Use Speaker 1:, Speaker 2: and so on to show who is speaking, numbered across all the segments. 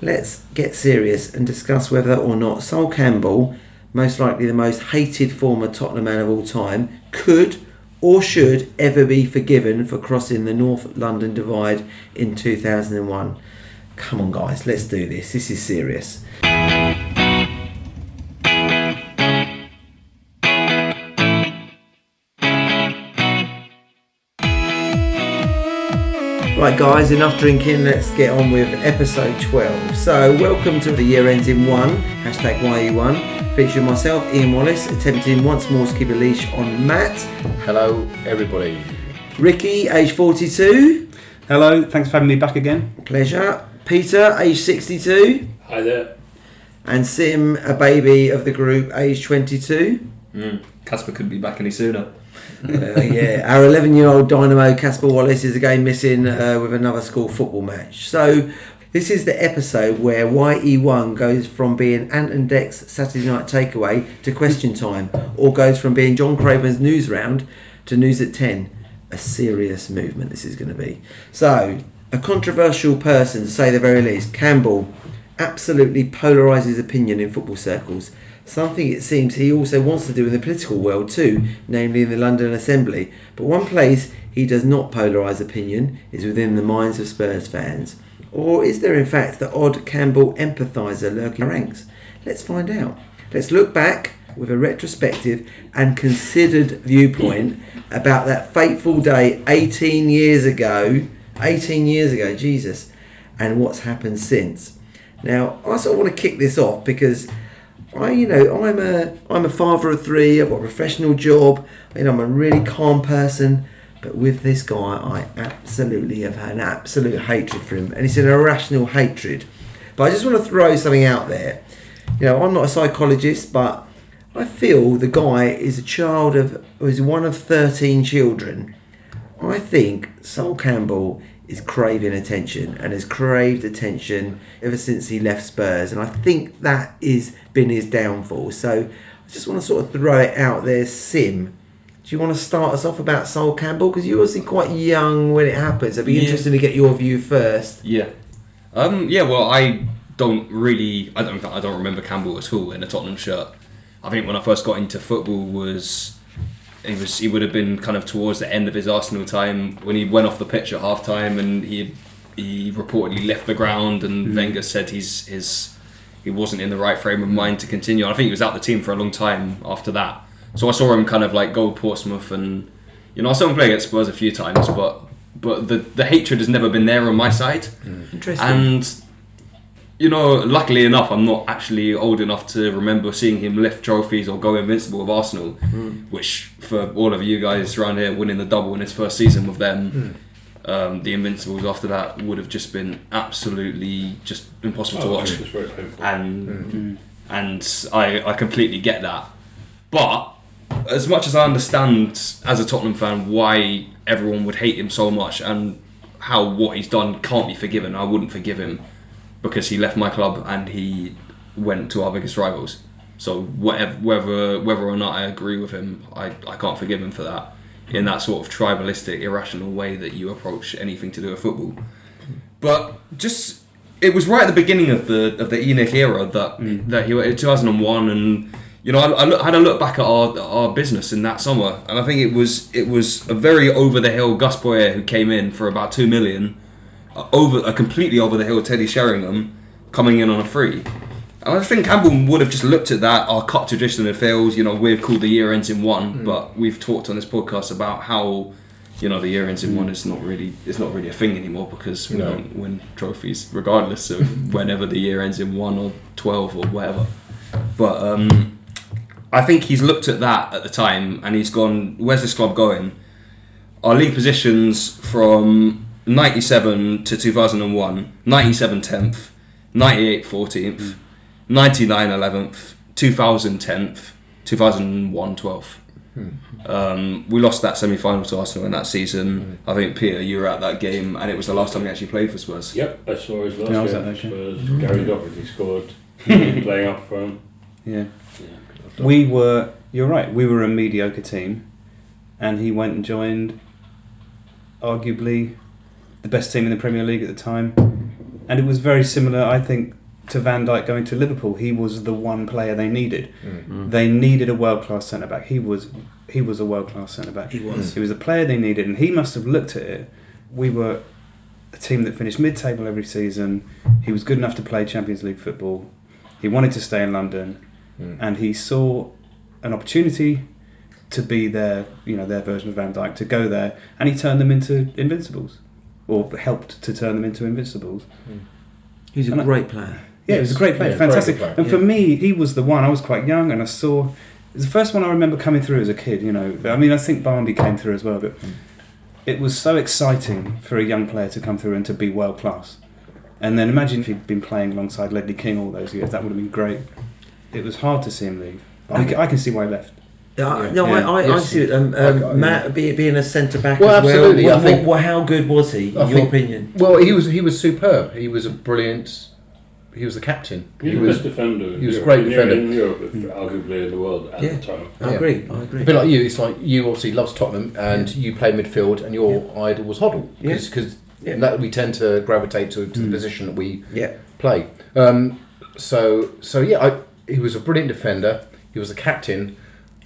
Speaker 1: let's get serious and discuss whether or not Sol Campbell, most likely the most hated former Tottenham man of all time, could or should ever be forgiven for crossing the North London divide in 2001. Come on, guys, let's do this. This is serious. Right, guys, enough drinking. Let's get on with episode 12. So, welcome to the year ends in one, hashtag YE1, featuring myself, Ian Wallace, attempting once more to keep a leash on Matt,
Speaker 2: Hello, everybody.
Speaker 1: Ricky, age 42,
Speaker 3: Hello, thanks for having me back again.
Speaker 1: pleasure, Peter, age 62,
Speaker 2: Hi there.
Speaker 1: and Sim, a baby of the group, age 22.
Speaker 4: Hmm, Casper couldn't be back any sooner.
Speaker 1: Uh, yeah, our 11 year old dynamo Casper Wallace is again missing uh, with another school football match. So, this is the episode where YE1 goes from being Ant and Dec's Saturday night takeaway to question time, or goes from being John Craven's news round to news at 10. A serious movement this is going to be. So, a controversial person to say the very least, Campbell absolutely polarises opinion in football circles. Something it seems he also wants to do in the political world too, namely in the London Assembly. But one place he does not polarise opinion is within the minds of Spurs fans. Or is there in fact the odd Campbell empathiser lurking in ranks? Let's find out. Let's look back with a retrospective and considered viewpoint about that fateful day 18 years ago. 18 years ago, Jesus, and what's happened since. Now, I sort of want to kick this off because I, you know, I'm a I'm a father of three. I've got a professional job. Know, I'm a really calm person. But with this guy, I absolutely have had an absolute hatred for him, and it's an irrational hatred. But I just want to throw something out there. You know, I'm not a psychologist, but I feel the guy is a child of, is one of 13 children. I think Sol Campbell is craving attention and has craved attention ever since he left Spurs, and I think that is been his downfall. So I just want to sort of throw it out there, Sim. Do you want to start us off about Sol Campbell because you're obviously quite young when it happens? It'd be
Speaker 4: Yeah.
Speaker 1: interesting to get your view first.
Speaker 4: Yeah. Um, yeah, well, I don't really, I don't, I don't remember Campbell at all in a Tottenham shirt. I think when I first got into football was, he was, he would have been kind of towards the end of his Arsenal time when he went off the pitch at half time and he, he reportedly left the ground and mm. Wenger said he's, his, he wasn't in the right frame of mind to continue. I think he was out the team for a long time after that. So I saw him kind of like go to Portsmouth and, you know, I saw him play against Spurs a few times, but but the, the hatred has never been there on my side. Mm.
Speaker 1: Interesting.
Speaker 4: And you know, luckily enough, I'm not actually old enough to remember seeing him lift trophies or go invincible with Arsenal, hmm. which for all of you guys around here, winning the double in his first season with them, hmm. um, the Invincibles after that would have just been absolutely just impossible to oh, watch.
Speaker 2: It was very painful.
Speaker 4: And hmm. and I I completely get that, but as much as I understand as a Tottenham fan why everyone would hate him so much and how what he's done can't be forgiven, I wouldn't forgive him because he left my club and he went to our biggest rivals. So whatever, whether whether or not I agree with him, I, I can't forgive him for that. In that sort of tribalistic, irrational way that you approach anything to do with football. But just it was right at the beginning of the of the ENIC era that mm. that he went in 2001 and you know I, I look, had a look back at our our business in that summer and I think it was it was a very over the hill Gus Poyet who came in for about two million over a completely over the hill Teddy Sheringham coming in on a free. And I think Campbell would have just looked at that. Our cup tradition had failed. You know, we've called the year ends in one, mm. but we've talked on this podcast about how, you know, the year ends in one mm. is not really is not really a thing anymore because we
Speaker 2: No.
Speaker 4: don't win trophies regardless of whenever the year ends in one or twelve or whatever. But um, I think he's looked at that at the time and he's gone, "Where's this club going?" Our league positions from 97 to 2001 97 10th 98 14th hmm. 99 11th 2000 10th 2001 12th hmm. um, we lost that semi-final to Arsenal in that season hmm. I think Peter you were at that game and it was the last time we actually played for Spurs
Speaker 2: Yep, I saw his last
Speaker 3: Yeah, I was
Speaker 2: game.
Speaker 3: at that game.
Speaker 2: Spurs. Gary Doherty scored. playing up for him.
Speaker 3: Yeah.
Speaker 2: Yeah.
Speaker 3: We were, you're right, we were a mediocre team, and he went and joined arguably the best team in the Premier League at the time. And it was very similar, I think, to Van Dijk going to Liverpool. He was the one player they needed.
Speaker 5: Mm.
Speaker 3: They needed a world class centre back. He was he was a world class centre back.
Speaker 1: He was.
Speaker 3: He was the player they needed, and he must have looked at it. We were a team that finished mid table every season. He was good enough to play Champions League football. He wanted to stay in London,
Speaker 5: Mm.
Speaker 3: and he saw an opportunity to be their you know their version of Van Dijk to go there, and he turned them into invincibles, or helped to turn them into invincibles. Hmm.
Speaker 1: He was a
Speaker 3: And I-
Speaker 1: great player.
Speaker 3: Yeah, he was a great player,
Speaker 5: Yeah,
Speaker 3: fantastic.
Speaker 5: good player,
Speaker 3: and for me, he was the one. I was quite young, and I saw. The first one I remember coming through as a kid. You know, I mean, I think Barmby came through as well, but hmm. it was so exciting for a young player to come through and to be world class. And then imagine if he'd been playing alongside Ledley King all those years. That would have been great. It was hard to see him leave. I, ca- I can see why he left.
Speaker 1: Yeah,
Speaker 5: Yeah.
Speaker 1: no, I,
Speaker 3: Yeah.
Speaker 1: I, I
Speaker 5: Yes.
Speaker 1: see it. Um, um,
Speaker 5: I-
Speaker 1: Matt be, being a centre back
Speaker 5: Well,
Speaker 1: as well.
Speaker 5: absolutely, I think-
Speaker 1: what, what- how good was he, in
Speaker 5: I
Speaker 1: your
Speaker 5: think-
Speaker 1: opinion?
Speaker 5: Well, he was he was superb. He was a brilliant. He was the captain.
Speaker 2: He
Speaker 5: He
Speaker 2: was
Speaker 5: was
Speaker 2: the best defender.
Speaker 5: he was a great defender.
Speaker 2: In Europe, arguably in the world at
Speaker 1: Yeah.
Speaker 2: the time.
Speaker 1: I
Speaker 5: Yeah.
Speaker 1: agree. I agree.
Speaker 5: a bit like you. It's like you obviously loves Tottenham and you play midfield, and your idol was Hoddle
Speaker 1: Yeah.
Speaker 5: because
Speaker 1: Yeah.
Speaker 5: that we tend to gravitate to, to the
Speaker 3: Mm.
Speaker 5: position that we
Speaker 1: yeah,
Speaker 5: play. Um, so so yeah, I, he was a brilliant defender. He was the captain.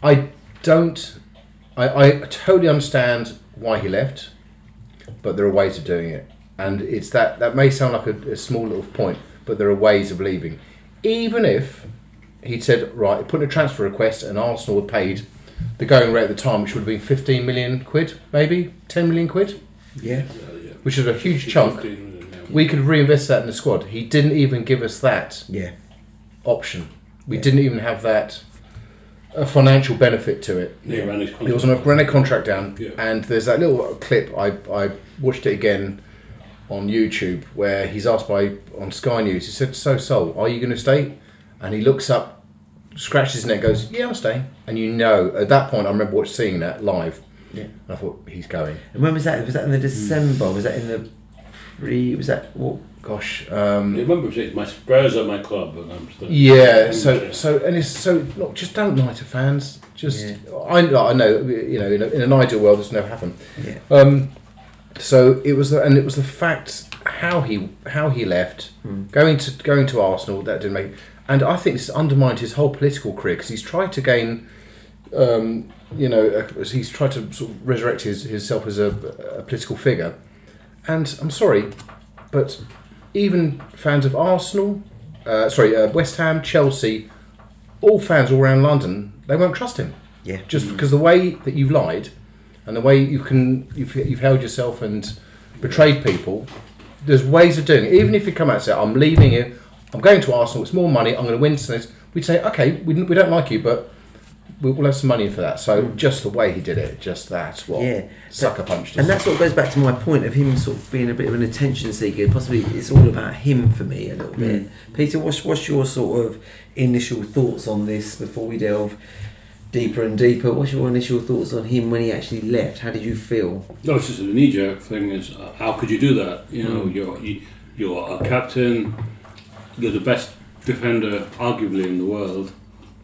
Speaker 5: I don't. I, I totally understand why he left, but there are ways of doing it, and it's that that may sound like a, a small little point, but there are ways of leaving. Even if he'd said right, put in a transfer request, and Arsenal had paid the going rate at the time, which would have been fifteen million quid, maybe ten million quid,
Speaker 1: yeah.
Speaker 5: which is a huge chunk.
Speaker 2: 15 million, yeah.
Speaker 5: We could reinvest that in the squad. He didn't even give us that
Speaker 1: Yeah.
Speaker 5: option. We
Speaker 1: Yeah.
Speaker 5: didn't even have that a financial benefit to it.
Speaker 2: He ran his contract.
Speaker 5: It was on a ran a contract down,
Speaker 2: Yeah.
Speaker 5: and there's that little clip. I, I watched it again on YouTube where he's asked by on Sky News. He said, "So, Sol, are you going to stay?" And he looks up, scratches his neck, goes, "Yeah, I'm staying." And you know, at that point, I remember watching seeing that live.
Speaker 1: Yeah.
Speaker 5: And I thought he's going.
Speaker 1: And when was that? Was that in the December? Was that in the pre? Was that what?
Speaker 5: Gosh.
Speaker 2: I
Speaker 5: Um,
Speaker 2: remember saying, my Spurs are my club, and I'm still.
Speaker 5: Yeah, so so and it's so look, just don't lie to fans. Just I I know you know in, a, in an ideal world this never happen.
Speaker 1: Yeah.
Speaker 5: Um, so it was the, and it was the fact how he how he left
Speaker 1: Hmm.
Speaker 5: going to going to Arsenal that didn't make and I think this undermined his whole political career because he's tried to gain. Um, you know, uh, he's tried to sort of resurrect his himself as a, a political figure, and I'm sorry, but even fans of Arsenal, uh, sorry, uh, West Ham, Chelsea, all fans all around London, they won't trust him
Speaker 1: Yeah.
Speaker 5: just because the way that you've lied and the way you can you've, you've held yourself and betrayed people. There's ways of doing it. Even if you come out and say, "I'm leaving it, I'm going to Arsenal. It's more money. I'm going to win." This, we'd say, "Okay, we, we don't like you, but we'll, we'll have some money for that." So just the way he did it, just that's what
Speaker 1: Yeah.
Speaker 5: sucker punched.
Speaker 1: And
Speaker 5: us.
Speaker 1: that sort of goes back to my point of him sort of being a bit of an attention seeker. Possibly it's all about him for me a little bit. Peter, what's what's your sort of initial thoughts on this before we delve deeper and deeper? What's your initial thoughts on him when he actually left? How did you feel?
Speaker 2: No, it's just a knee jerk thing. Is uh, how could you do that? You know,
Speaker 1: Mm.
Speaker 2: you're you, you're a captain. You're the best defender, arguably in the world.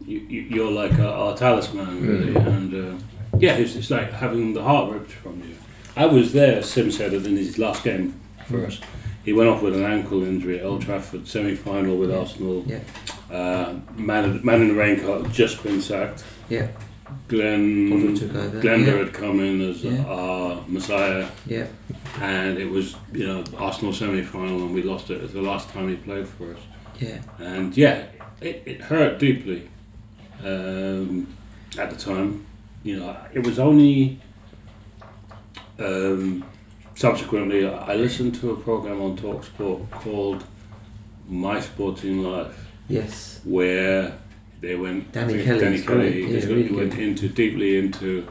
Speaker 2: You, you're like a, our talisman, really. And uh, yeah, it's, it's like having the heart ripped from you. I was there. Sim said it in his last game for us. He went off with an ankle injury at Old Trafford semi-final with Arsenal.
Speaker 1: Yeah.
Speaker 2: Uh, man, man in the raincoat had just been sacked.
Speaker 1: Yeah.
Speaker 2: Glenn. Glenda
Speaker 1: Yeah.
Speaker 2: had come in as
Speaker 1: Yeah.
Speaker 2: our messiah
Speaker 1: Yeah.
Speaker 2: and it was you know Arsenal semi final and we lost it. It was the last time he played for us,
Speaker 1: Yeah.
Speaker 2: and yeah, it, it hurt deeply um, at the time. You know, it was only um, subsequently I listened to a program on Talksport called My Sporting Life
Speaker 1: Yes.
Speaker 2: where they went.
Speaker 1: Danny Kelly
Speaker 2: Danny Kelly.
Speaker 1: yeah, really
Speaker 2: went
Speaker 1: good.
Speaker 2: into deeply into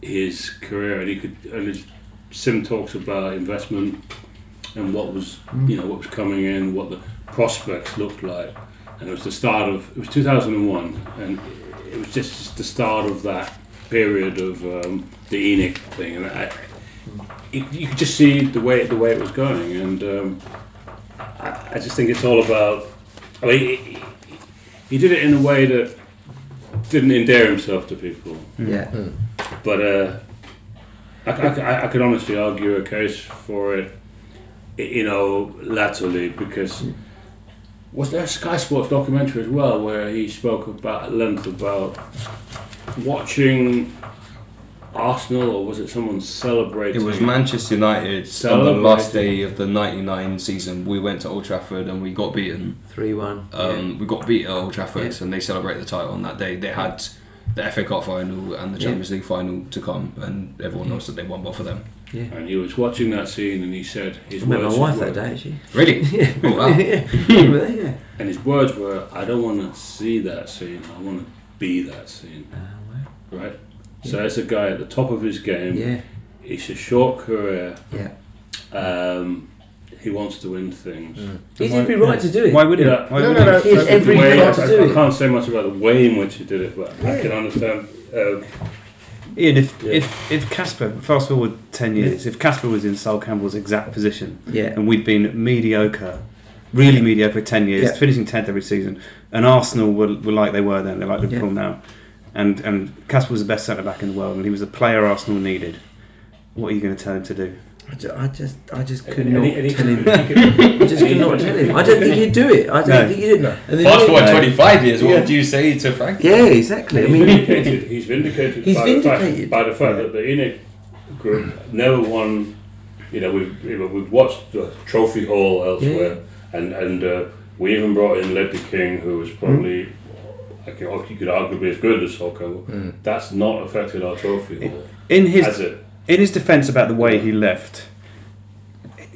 Speaker 2: his career, and he could. And Sim talks about investment and what was
Speaker 1: Mm.
Speaker 2: you know what was coming in, what the prospects looked like, and it was the start of it was two thousand and one, and it was just the start of that period of um, the ENIC thing, and I, you, you could just see the way the way it was going, and um, I, I just think it's all about. I mean, he, he did it in a way that didn't endear himself to people,
Speaker 1: Yeah.
Speaker 2: but uh, I, I, I- I could honestly argue a case for it you know, latterly because was there a Sky Sports documentary as well where he spoke about at length about watching Arsenal or was it someone celebrating?
Speaker 4: It was Manchester United on the last day of the '99 season. We went to Old Trafford and we got beaten.
Speaker 1: Three one.
Speaker 4: Um, We got beat at Old Trafford,
Speaker 1: Yeah.
Speaker 4: and they celebrated the title on that day. They had the FA Cup final and the
Speaker 1: Yeah.
Speaker 4: Champions League final to come, and everyone knows that they won both of them.
Speaker 1: Yeah.
Speaker 2: And he was watching that scene and he said his
Speaker 1: I met my
Speaker 2: words
Speaker 1: wife
Speaker 2: were,
Speaker 1: that day actually.
Speaker 4: Really?
Speaker 1: Yeah.
Speaker 4: Oh, wow.
Speaker 1: yeah. Remember that? Yeah.
Speaker 2: And his words were, I don't want to see that scene, I want to be that scene. Right? So
Speaker 1: Yeah.
Speaker 2: as a guy at the top of his game,
Speaker 1: Yeah.
Speaker 2: it's a short career,
Speaker 1: Yeah.
Speaker 2: um, he wants to win things.
Speaker 1: He's
Speaker 3: Why-
Speaker 1: every right to do it.
Speaker 3: Why wouldn't
Speaker 2: Yeah.
Speaker 3: Why
Speaker 5: No,
Speaker 3: wouldn't
Speaker 5: no, no.
Speaker 1: He had
Speaker 5: The
Speaker 1: every right to
Speaker 2: I,
Speaker 1: do
Speaker 2: I
Speaker 1: it.
Speaker 2: I can't say much about the way in which he did it, but I can understand. Uh,
Speaker 3: Ian, if
Speaker 2: Yeah.
Speaker 3: if if Casper, fast forward ten years, if Casper was in Sol Campbell's exact position,
Speaker 1: Yeah.
Speaker 3: and we'd been mediocre, really mediocre for ten years,
Speaker 1: Yeah.
Speaker 3: finishing tenth every season, and Arsenal were, were like they were then, they're like Liverpool now, and and Casper was the best centre back in the world, and he was the player Arsenal needed. What are you going to tell him to do?
Speaker 1: I ju- I just, I just could
Speaker 2: and
Speaker 1: not
Speaker 2: he- and he
Speaker 1: tell him. I just could not tell him. I don't think he'd do it. I don't
Speaker 3: No.
Speaker 1: think he'd.
Speaker 5: No.
Speaker 1: And then
Speaker 4: Fast forward 25 years, what
Speaker 1: Yeah.
Speaker 4: would you say to Frank?
Speaker 1: Yeah, exactly. I
Speaker 2: He's
Speaker 1: mean,
Speaker 2: vindicated. He's vindicated.
Speaker 1: He's
Speaker 2: by, The fact, by the fact
Speaker 3: Yeah.
Speaker 2: that the ENIC group never won. You know, we've you know, we've watched the Trophy Hall elsewhere, and and uh, we even brought in Ledley King, who was probably. I can, you could arguably as good as Sol Campbell. That's not affected our trophy haul,
Speaker 3: In his
Speaker 2: it?
Speaker 3: In his defence about the way he left,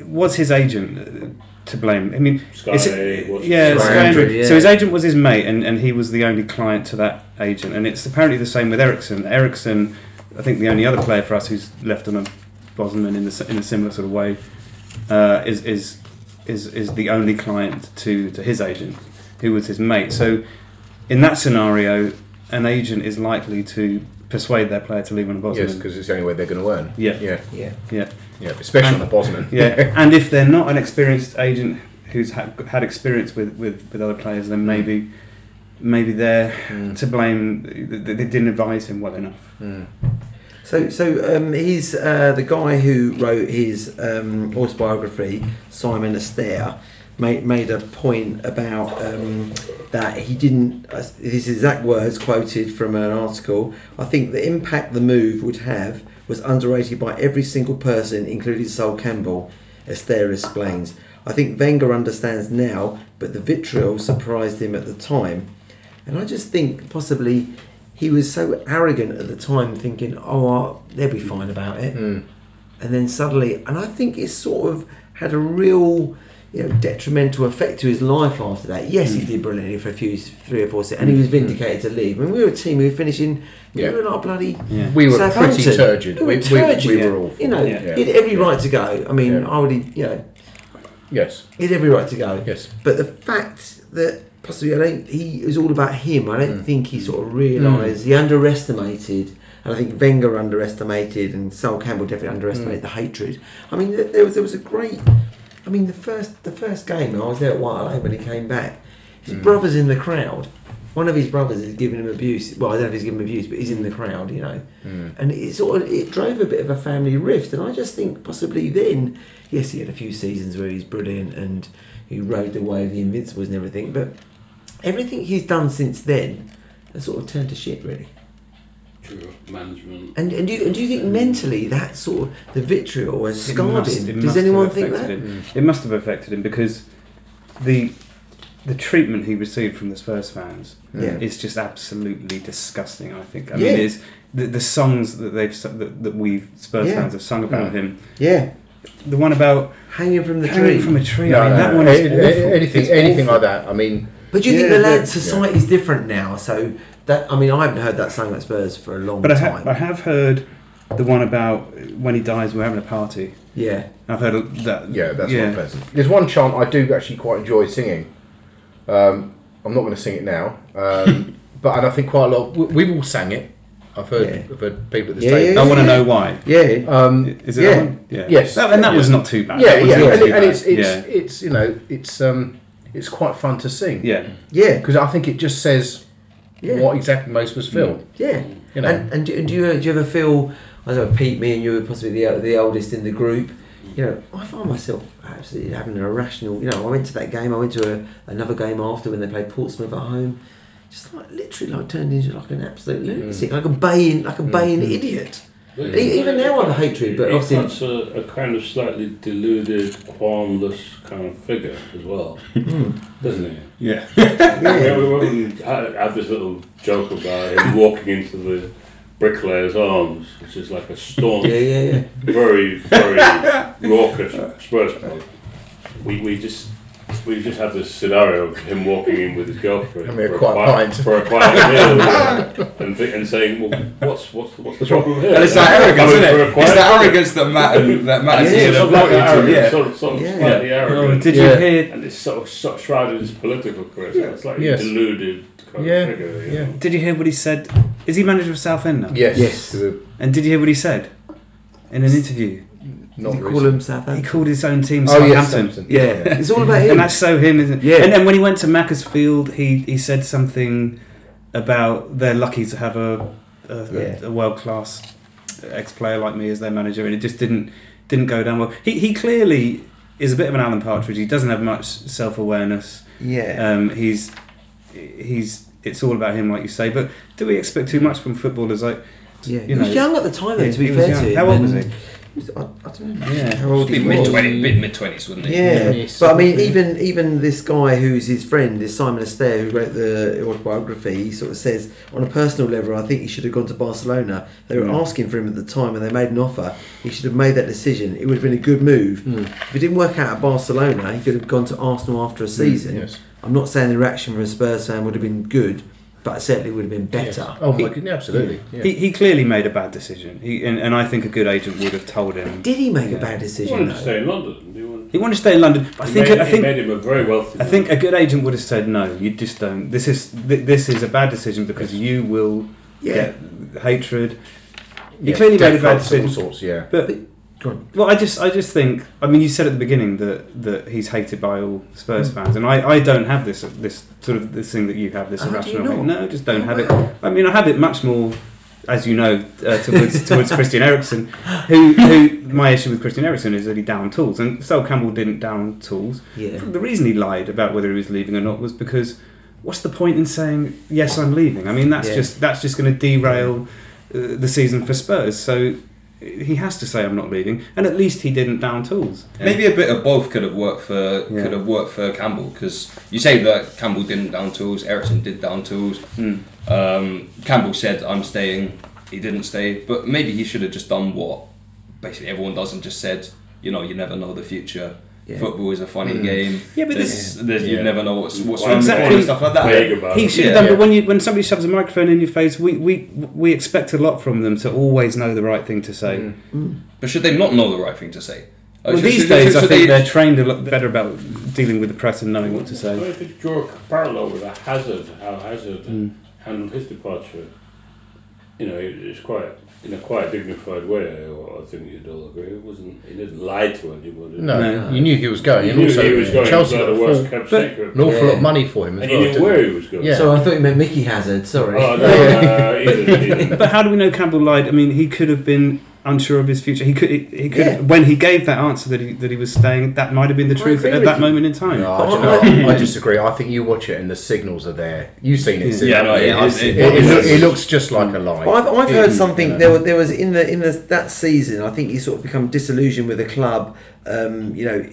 Speaker 3: was his agent uh, to blame? I mean,
Speaker 2: Sky,
Speaker 3: it-
Speaker 2: what's-
Speaker 3: yeah,
Speaker 1: Sky
Speaker 3: Sky
Speaker 1: Andrew,
Speaker 3: Andrew.
Speaker 1: yeah.
Speaker 3: So his agent was his mate, and, and he was the only client to that agent. And it's apparently the same with Eriksen. Eriksen, I think the only other player for us who's left on a Bosman in, the, in a similar sort of way, uh, is, is is is the only client to, to his agent, who was his mate. So in that scenario, an agent is likely to persuade their player to leave on a Bosman.
Speaker 5: Yes, because it's the only way they're going to earn.
Speaker 3: Yeah.
Speaker 5: yeah,
Speaker 1: yeah.
Speaker 3: yeah.
Speaker 5: yeah. Especially
Speaker 3: And-
Speaker 5: on the Bosman.
Speaker 3: Yeah, and if they're not an experienced agent who's had, had experience with, with, with other players, then maybe maybe they're
Speaker 5: Mm.
Speaker 3: to blame. They they didn't advise him well enough.
Speaker 5: Mm.
Speaker 1: So, so um, he's uh, the guy who wrote his um, autobiography, Simon Astaire, made made a point about um, that he didn't. Uh, his exact words quoted from an article. I think the impact the move would have was underrated by every single person, including Sol Campbell. Astaire explains. I think Wenger understands now, but the vitriol surprised him at the time. And I just think possibly he was so arrogant at the time, thinking, "Oh, uh, they'll be fine about it,"
Speaker 5: Mm.
Speaker 1: and then suddenly, and I think it sort of had a real, you know, detrimental effect to his life after that. Yes, he hmm. did brilliantly for a few, three or four seasons, and he hmm. was vindicated hmm. to leave. I mean, we were a team who were finishing,
Speaker 5: Yeah.
Speaker 1: we were like bloody.
Speaker 3: Yeah.
Speaker 5: We were
Speaker 1: Southampton.
Speaker 5: pretty turgid.
Speaker 1: We were
Speaker 5: We, we, we were awful.
Speaker 1: You know,
Speaker 3: Yeah.
Speaker 1: he had every right to go. I mean,
Speaker 5: Yeah.
Speaker 1: I would, you know,
Speaker 5: Yes.
Speaker 1: he had every right to go.
Speaker 5: Yes.
Speaker 1: But the fact that possibly I don't, he was all about him. I don't
Speaker 5: Mm.
Speaker 1: think he sort of realised he underestimated, and I think Wenger underestimated, and Sol Campbell definitely underestimated the hatred. I mean, there there was there was a great. I mean, the first the first game I was there at White Lane when he came back. His
Speaker 5: Mm.
Speaker 1: brother's in the crowd. One of his brothers is giving him abuse. Well, I don't know if he's giving him abuse, but he's in the crowd, you know.
Speaker 5: Mm.
Speaker 1: And it sort of it drove a bit of a family rift. And I just think possibly then, yes, he had a few seasons where he's brilliant and he rode the wave of the Invincibles and everything, but everything he's done since then has sort of turned to shit, really.
Speaker 2: True management.
Speaker 1: And and do you, and do you think mentally that sort of the vitriol has scarred
Speaker 3: must-
Speaker 1: him?
Speaker 3: it
Speaker 1: Does
Speaker 3: must
Speaker 1: anyone
Speaker 3: have
Speaker 1: think that?
Speaker 3: affected him. It must have affected him because the the treatment he received from the Spurs fans
Speaker 1: Yeah.
Speaker 3: is just absolutely disgusting. I think. I
Speaker 1: Yeah.
Speaker 3: mean, is the, the songs that they've that, that we've Spurs
Speaker 1: Yeah.
Speaker 3: fans have sung about mm. him.
Speaker 1: Yeah,
Speaker 3: The one about
Speaker 1: hanging from the
Speaker 3: hanging
Speaker 1: tree.
Speaker 3: from a tree.
Speaker 5: No,
Speaker 3: I mean,
Speaker 5: no,
Speaker 3: that
Speaker 5: no.
Speaker 3: one is
Speaker 5: A- a-
Speaker 3: awful.
Speaker 5: anything,
Speaker 3: It's
Speaker 5: anything
Speaker 3: awful.
Speaker 5: like that. I mean,
Speaker 1: but do you think the lad
Speaker 3: yeah.
Speaker 1: society's different now? So that I mean, I haven't heard that sung at Spurs for a long
Speaker 3: But I,
Speaker 1: time.
Speaker 3: ha- I have heard the one about when he dies, we're having a party.
Speaker 1: yeah,
Speaker 3: I've heard that.
Speaker 5: yeah, that's
Speaker 3: yeah.
Speaker 5: not pleasant. There's one chant I do actually quite enjoy singing. Um, I'm not going to sing it now, um, but and I think quite a lot. we- We've all sang it. I've heard,
Speaker 1: Yeah.
Speaker 5: I've heard people at the
Speaker 1: Yeah,
Speaker 5: table.
Speaker 1: yeah,
Speaker 3: I want to know why.
Speaker 1: yeah.
Speaker 5: Um,
Speaker 3: Is it
Speaker 1: Yeah.
Speaker 3: that one? Yeah.
Speaker 5: Yes.
Speaker 3: That, and that was not too bad.
Speaker 5: yeah,
Speaker 3: That was
Speaker 5: yeah,
Speaker 3: not
Speaker 5: and,
Speaker 3: too
Speaker 5: it- and
Speaker 3: bad.
Speaker 5: it's it's
Speaker 3: yeah.
Speaker 5: it's you know it's um it's quite fun to sing.
Speaker 3: yeah.
Speaker 1: Yeah,
Speaker 5: because I think it just says
Speaker 1: yeah,
Speaker 5: what exactly most of us feel.
Speaker 1: yeah.
Speaker 5: You know,
Speaker 1: And, and do, do you do you ever feel? I don't know, Pete, me and you were possibly the the oldest in the group. you know, I find myself absolutely having an irrational. You know, I went to that game. I went to a, another game after when they played Portsmouth at home. Just like literally, like turned into like an absolute mm. lunatic, like a baying, like a mm. baying mm. idiot. E- Even now, I'm a hatred, but
Speaker 2: he
Speaker 1: obviously,
Speaker 2: puts a, a kind of slightly deluded, qualmless kind of figure as well, hmm. doesn't he?
Speaker 3: Yeah.
Speaker 2: Yeah, we wouldn't ha- have this little joke about him walking into the bricklayer's arms, which is like a staunch,
Speaker 1: yeah, yeah, yeah.
Speaker 2: very, very raucous Spurs player. We, we just we just have this scenario of him walking in with his girlfriend
Speaker 5: Having a
Speaker 2: for,
Speaker 5: quiet
Speaker 2: quiet,
Speaker 5: pint.
Speaker 2: for a quiet meal and, thi- and saying, well, what's what's what's the problem here?
Speaker 4: And it's that arrogance,
Speaker 2: Coming
Speaker 4: isn't
Speaker 2: for a
Speaker 4: it? It's
Speaker 2: quiet
Speaker 4: that
Speaker 2: drink.
Speaker 4: arrogance that Matt and that Matt and
Speaker 1: Yeah,
Speaker 4: Ian
Speaker 2: Sort of like
Speaker 4: brought you. Yeah.
Speaker 2: sort of, sort of
Speaker 1: Yeah.
Speaker 2: slightly
Speaker 3: Oh,
Speaker 2: arrogant.
Speaker 3: did
Speaker 5: Yeah.
Speaker 3: you hear?
Speaker 2: and it's sort of, sort of shrouded as political correctness. It's like
Speaker 5: Yes.
Speaker 2: deluded kind
Speaker 5: Yeah,
Speaker 2: of figure. You
Speaker 5: yeah.
Speaker 2: know?
Speaker 3: Did you hear what he said? Is he manager of Southend now?
Speaker 5: Yes.
Speaker 1: Yes.
Speaker 3: And did you hear what he said in an interview?
Speaker 5: Not
Speaker 1: You call
Speaker 5: recent.
Speaker 1: him
Speaker 3: He called his own team
Speaker 5: Oh yes,
Speaker 3: Southampton.
Speaker 5: Southampton.
Speaker 1: Yeah, it's all about him.
Speaker 3: and that's so him, isn't it?
Speaker 1: Yeah.
Speaker 3: And then when he went to Macclesfield, he, he said something about they're lucky to have a a,
Speaker 1: Yeah.
Speaker 3: a, world class ex player like me as their manager, and it just didn't didn't go down well. He he clearly is a bit of an Alan Partridge. He doesn't have much self awareness.
Speaker 1: yeah.
Speaker 3: Um, he's he's it's all about him, like you say. But do we expect too much from footballers? Like
Speaker 1: Yeah,
Speaker 3: you
Speaker 1: he was young at the time, though.
Speaker 3: yeah,
Speaker 1: to be
Speaker 3: he was
Speaker 1: fair
Speaker 3: young.
Speaker 1: to him,
Speaker 3: How old was
Speaker 1: and
Speaker 3: he?
Speaker 1: He was- I, I don't know
Speaker 3: Yeah.
Speaker 1: how old he
Speaker 4: Mid
Speaker 1: was.
Speaker 4: twenties, mid mid twenties, wouldn't he?
Speaker 1: Yeah,
Speaker 5: Yes.
Speaker 1: but I mean, even even this guy who's his friend, is Simon Astaire, who wrote the autobiography. He sort of says, on a personal level, I think he should have gone to Barcelona. They were
Speaker 3: Mm.
Speaker 1: asking for him at the time, and they made an offer. He should have made that decision. It would have been a good move. If it didn't work out at Barcelona, he could have gone to Arsenal after a season.
Speaker 5: Yes.
Speaker 1: I'm not saying the reaction from a Spurs fan would have been good, but certainly would have been better.
Speaker 5: Yes. Oh my goodness, absolutely. Yeah.
Speaker 3: He, he clearly made a bad decision. He and, and I think a good agent would have told him.
Speaker 1: Did he make
Speaker 3: Yeah.
Speaker 1: a bad decision?
Speaker 2: He
Speaker 1: decision?
Speaker 2: wanted to stay in London. He, wanted,
Speaker 3: He wanted to stay in London. But I think
Speaker 2: made,
Speaker 3: I
Speaker 2: he
Speaker 3: think
Speaker 2: made him a very wealthy.
Speaker 3: I think a good agent would have said no. You just don't. This is th- this is a bad decision because you will
Speaker 1: Yeah.
Speaker 3: get hatred. He
Speaker 5: Yeah,
Speaker 3: clearly made a bad
Speaker 5: threats all
Speaker 3: decision.
Speaker 5: sorts. Yeah.
Speaker 3: But
Speaker 1: Go on.
Speaker 3: Well, I just I just think. I mean, you said at the beginning that that he's hated by all Spurs fans, and I, I don't have this this sort of this thing that you have this
Speaker 1: Oh, do you
Speaker 3: irrational. hate.
Speaker 1: not?
Speaker 3: No, I just don't have it. I mean, I have it much more. As you know, uh, towards towards Christian Eriksen, who who my issue with Christian Eriksen is that he downed tools, and Sol Campbell didn't down tools.
Speaker 1: Yeah.
Speaker 3: The reason he lied about whether he was leaving or not was because what's the point in saying yes, I'm leaving? I mean, that's
Speaker 1: Yeah.
Speaker 3: just that's just going to derail uh, the season for Spurs. So he has to say I'm not leaving, and at least he didn't down tools.
Speaker 4: Maybe a bit of both could have worked for
Speaker 3: Yeah.
Speaker 4: could have worked for Campbell because you say that Campbell didn't down tools, Eriksen did down tools.
Speaker 3: Mm.
Speaker 4: Um, Campbell said I'm staying, he didn't stay, but maybe he should have just done what basically everyone does and just said, you know, you never know the future.
Speaker 1: Yeah.
Speaker 4: Football is a funny
Speaker 5: Mm.
Speaker 4: game.
Speaker 3: Yeah, but
Speaker 4: there's,
Speaker 3: this-
Speaker 4: there's, you
Speaker 2: Yeah.
Speaker 4: never know what's what's
Speaker 2: Well,
Speaker 4: around the corner
Speaker 3: exactly.
Speaker 4: and stuff like that.
Speaker 3: He
Speaker 2: it.
Speaker 3: should
Speaker 4: Yeah,
Speaker 3: have done,
Speaker 5: yeah.
Speaker 3: but when you when somebody shoves a microphone in your face, we, we we expect a lot from them to always know the right thing to say.
Speaker 5: Mm.
Speaker 4: But should they not know the right thing to say? Uh,
Speaker 3: Well,
Speaker 4: should-
Speaker 3: these
Speaker 4: should-
Speaker 3: days,
Speaker 4: should
Speaker 3: I think
Speaker 4: they-
Speaker 3: they're trained a lot better about dealing with the press and knowing what to
Speaker 2: I
Speaker 3: say.
Speaker 2: if you draw a parallel with a Hazard, how Hazard
Speaker 3: Mm.
Speaker 2: handled his departure, you know, it- it's quite in a quite dignified way. I think you'd all agree. It wasn't. He didn't lie to anyone.
Speaker 5: No,
Speaker 3: No.
Speaker 5: you knew he was going,
Speaker 2: He
Speaker 5: and
Speaker 2: knew
Speaker 5: also
Speaker 2: he was going.
Speaker 5: Chelsea got a
Speaker 2: the worst
Speaker 5: full,
Speaker 2: kept secret.
Speaker 5: an awful
Speaker 1: Yeah.
Speaker 5: lot of money for him as
Speaker 2: and you
Speaker 5: well.
Speaker 2: knew where he was going.
Speaker 5: Yeah.
Speaker 1: So I thought you meant Mickey Hazard. Sorry.
Speaker 2: Oh, no, no, he didn't, he didn't.
Speaker 3: But how do we know Campbell lied? I mean, he could have been unsure of his future. He could. He, he could.
Speaker 1: Yeah.
Speaker 3: When he gave that answer that he that he was staying, that might have been the truth at that
Speaker 1: you.
Speaker 3: moment in time.
Speaker 5: No, I, don't. I disagree. I think you watch it and the signals are there. You've seen it. Sid.
Speaker 4: Yeah, it
Speaker 1: Yeah, I've
Speaker 4: is-
Speaker 1: seen
Speaker 4: it-
Speaker 5: looks just like a lie.
Speaker 1: I've, I've heard
Speaker 5: Mm,
Speaker 1: something.
Speaker 5: yeah.
Speaker 1: There, was, there was in the in the that season. I think he sort of become disillusioned with the club. Um, you know,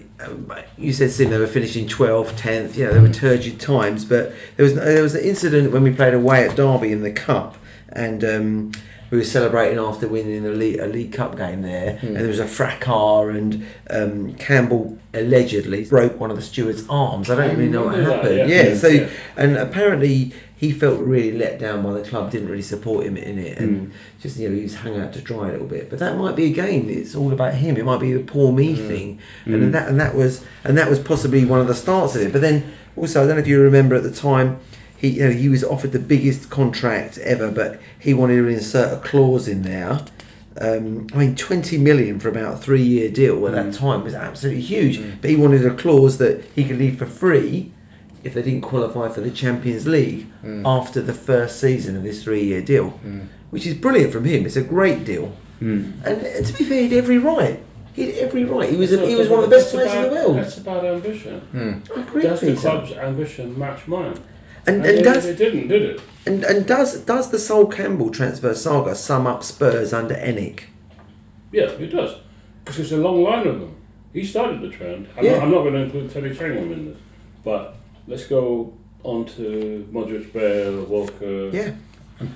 Speaker 1: you said Sim they were finishing 12th, 10th. You know, they were turgid times. But there was there was an incident when we played away at Derby in the cup, and um, we were celebrating after winning a league, a league cup game there, and there was a fracas, and um, Campbell allegedly broke one of the steward's arms. I don't really know what
Speaker 2: remember that,
Speaker 1: happened.
Speaker 2: yeah.
Speaker 1: yeah, so
Speaker 2: Yeah.
Speaker 1: and apparently he felt really let down by the club. Didn't really support him in it,
Speaker 3: Hmm.
Speaker 1: and just you know he was hung out to dry a little bit. But that might be again. It's all about him. It might be the poor me
Speaker 3: Hmm.
Speaker 1: thing, and that and that was and that was possibly one of the starts of it. But then also I don't know if you remember at the time. He, you know, he was offered the biggest contract ever, but he wanted to insert a clause in there. Um, I mean, 20 million for about a three year deal at
Speaker 3: Hmm.
Speaker 1: that time was absolutely huge. But he wanted a clause that he could leave for free if they didn't qualify for the Champions League after the first season of this three year deal, which is brilliant from him. It's a great deal.
Speaker 3: Mm.
Speaker 1: And uh, to be fair, he had every right. He had every right. He was a, he was one of the best
Speaker 2: that's
Speaker 1: players in the world.
Speaker 2: That's about ambition.
Speaker 1: I agree
Speaker 2: Does
Speaker 1: with
Speaker 2: the club's ambition match mine?
Speaker 1: And,
Speaker 2: And
Speaker 1: and does
Speaker 2: it didn't, did it?
Speaker 1: and, and does does the Sol Campbell transfer saga sum up Spurs under ENIC?
Speaker 2: Yeah, it does. Because it's a long line of them. He started the trend. I'm,
Speaker 1: Yeah.
Speaker 2: not, I'm not going to include Teddy Sheringham in this. But let's go on to Modric, Bale, Walker.
Speaker 1: Yeah,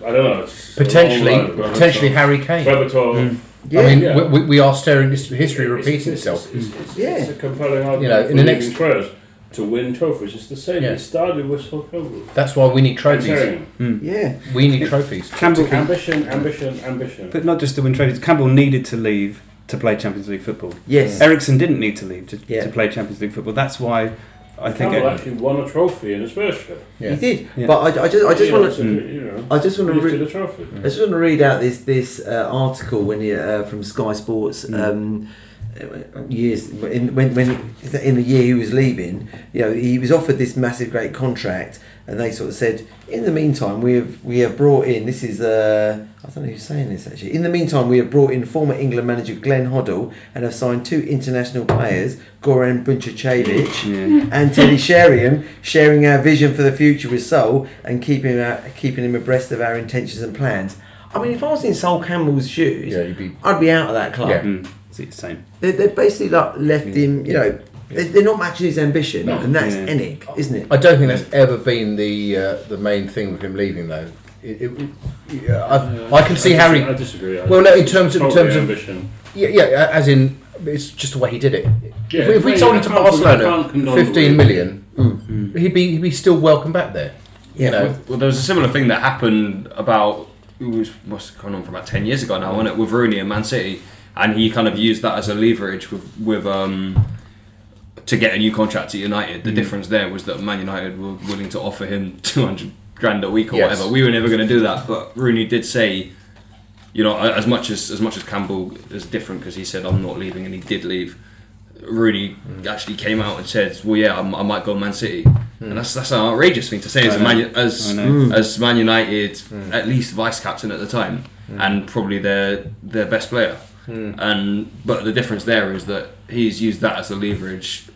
Speaker 2: I don't know. It's
Speaker 5: Potentially,
Speaker 2: line.
Speaker 5: Potentially Harry Kane.
Speaker 2: Berbatov. Hmm.
Speaker 1: yeah.
Speaker 5: I mean,
Speaker 2: Yeah.
Speaker 5: we, we, we are staring history repeating
Speaker 2: it's,
Speaker 5: itself.
Speaker 2: It's, it's, it's,
Speaker 1: Yeah.
Speaker 2: it's a compelling argument
Speaker 5: You know, in the next-
Speaker 2: Spurs to win trophies. It's the same.
Speaker 5: Yeah.
Speaker 2: It started with Sol Campbell.
Speaker 5: That's why we need trophies.
Speaker 2: Sheringham.
Speaker 1: yeah.
Speaker 5: We need trophies.
Speaker 3: Campbell,
Speaker 2: Ambition, ambition, ambition.
Speaker 3: but not just to win trophies. Campbell needed to leave to play Champions League football.
Speaker 1: Yes.
Speaker 3: Eriksen didn't need to leave to,
Speaker 1: Yeah.
Speaker 3: to play Champions League football. That's why I think
Speaker 2: Campbell
Speaker 3: it,
Speaker 2: actually won a trophy in his first year.
Speaker 5: Yeah.
Speaker 1: He did.
Speaker 3: Yeah.
Speaker 1: But I, I just I just want to
Speaker 2: you know,
Speaker 1: I just want to
Speaker 2: lifted
Speaker 1: re-
Speaker 2: trophy.
Speaker 1: I just want to read out this this uh, article when you, uh, from Sky Sports um, years in, when when in the year he was leaving. You know, he was offered this massive great contract, and they sort of said, in the meantime, we have we have brought in. This is uh, I don't know who's saying this actually. In the meantime, we have brought in former England manager Glenn Hoddle and have signed two international players, Goran Bunjevcevic
Speaker 3: yeah.
Speaker 1: and Teddy Sheringham, sharing our vision for the future with Sol and keeping our, keeping him abreast of our intentions and plans. I mean, if I was in Sol Campbell's shoes,
Speaker 5: Yeah, you'd be.
Speaker 1: I'd be out of that club.
Speaker 5: Yeah.
Speaker 3: Mm, it's the same.
Speaker 1: They, they basically like left him, you know, they- they're not matching his ambition,
Speaker 5: No.
Speaker 1: and that's
Speaker 3: Yeah.
Speaker 1: ENIC, isn't it?
Speaker 5: I don't think that's ever been the uh, the main thing with him leaving, though. It, it, yeah, I, I can see
Speaker 2: I
Speaker 5: Harry.
Speaker 2: I disagree. I
Speaker 5: Well, no, in terms of- in
Speaker 2: totally
Speaker 5: terms of-
Speaker 2: ambition.
Speaker 5: Yeah, yeah, as in it's just the way he did it.
Speaker 2: Yeah,
Speaker 5: if we, if we
Speaker 2: yeah,
Speaker 5: sold him to
Speaker 2: can't- I
Speaker 5: Barcelona
Speaker 2: can't condone
Speaker 5: for 15
Speaker 2: way-
Speaker 5: million, he'd be he'd be still welcome back there.
Speaker 1: Yeah.
Speaker 5: You know,
Speaker 4: Well, there was a similar thing that happened about it was must have gone on for about ten years ago now, wasn't it, with Rooney and Man City, and he kind of used that as a leverage with with um to get a new contract at United. The difference there was that Man United were willing to offer him two hundred grand a week or
Speaker 5: Yes.
Speaker 4: whatever. We were never going to do that, but Rooney did say. You know, as much as as much as Campbell is different because he said I'm not leaving and he did leave. Rooney actually came out and said, "Well, yeah, I'm, I might go to Man City," and that's that's an outrageous thing to say as. Man, as
Speaker 3: mm.
Speaker 4: as Man United, at least vice captain at the time, and probably their their best player. And but the difference there is that he's used that as a leverage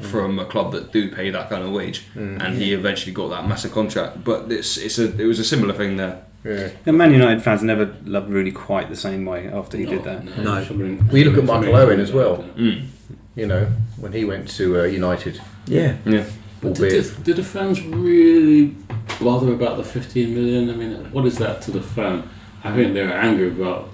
Speaker 4: from a club that do pay that kind of wage, and he eventually got that massive contract. But it's it's a it was a similar thing there.
Speaker 5: yeah.
Speaker 3: The Man United fans never loved Rooney quite the same way after he did that.
Speaker 1: No.
Speaker 2: somebody-
Speaker 5: We look at Michael Owen as well.
Speaker 4: Mm.
Speaker 5: You know, when he went to uh, United,
Speaker 1: Yeah.
Speaker 4: Yeah.
Speaker 2: But did,
Speaker 5: albeit
Speaker 2: the, did the fans really bother about the 15 million? I mean, what is that to the fan? I think they're angry about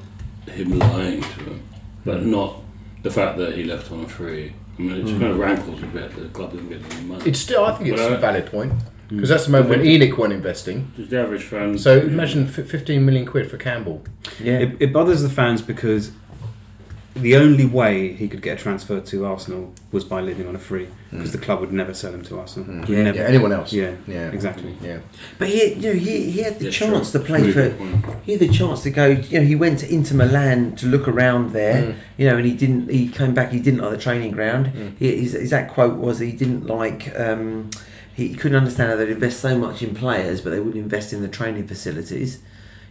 Speaker 2: him lying to them, but not the fact that he left on a free. I mean, it just kind of rankles a bit that the club didn't get any money.
Speaker 5: it's still. I think it's
Speaker 2: But, uh,
Speaker 5: a valid point because that's the moment when ENIC went investing.
Speaker 2: Just the average fan.
Speaker 5: So imagine f- 15 million quid for Campbell.
Speaker 1: Yeah.
Speaker 3: It, it bothers the fans because the only way he could get a transfer to Arsenal was by living on a free because the club would never sell him to Arsenal. Would
Speaker 1: Yeah.
Speaker 3: never-
Speaker 5: Yeah, anyone else.
Speaker 3: Yeah,
Speaker 5: Yeah.
Speaker 3: exactly.
Speaker 5: Yeah.
Speaker 1: But he, you know, he, he had the
Speaker 2: Yeah,
Speaker 1: chance
Speaker 2: true.
Speaker 1: to play
Speaker 2: Really
Speaker 1: for. He had the chance to go. You know, he went to Inter Milan to look around there.
Speaker 5: Mm.
Speaker 1: You know, and he didn't. He came back. He didn't like the training ground. He, his, his exact quote was he didn't like. Um, he, he couldn't understand how they'd invest so much in players, but they wouldn't invest in the training facilities.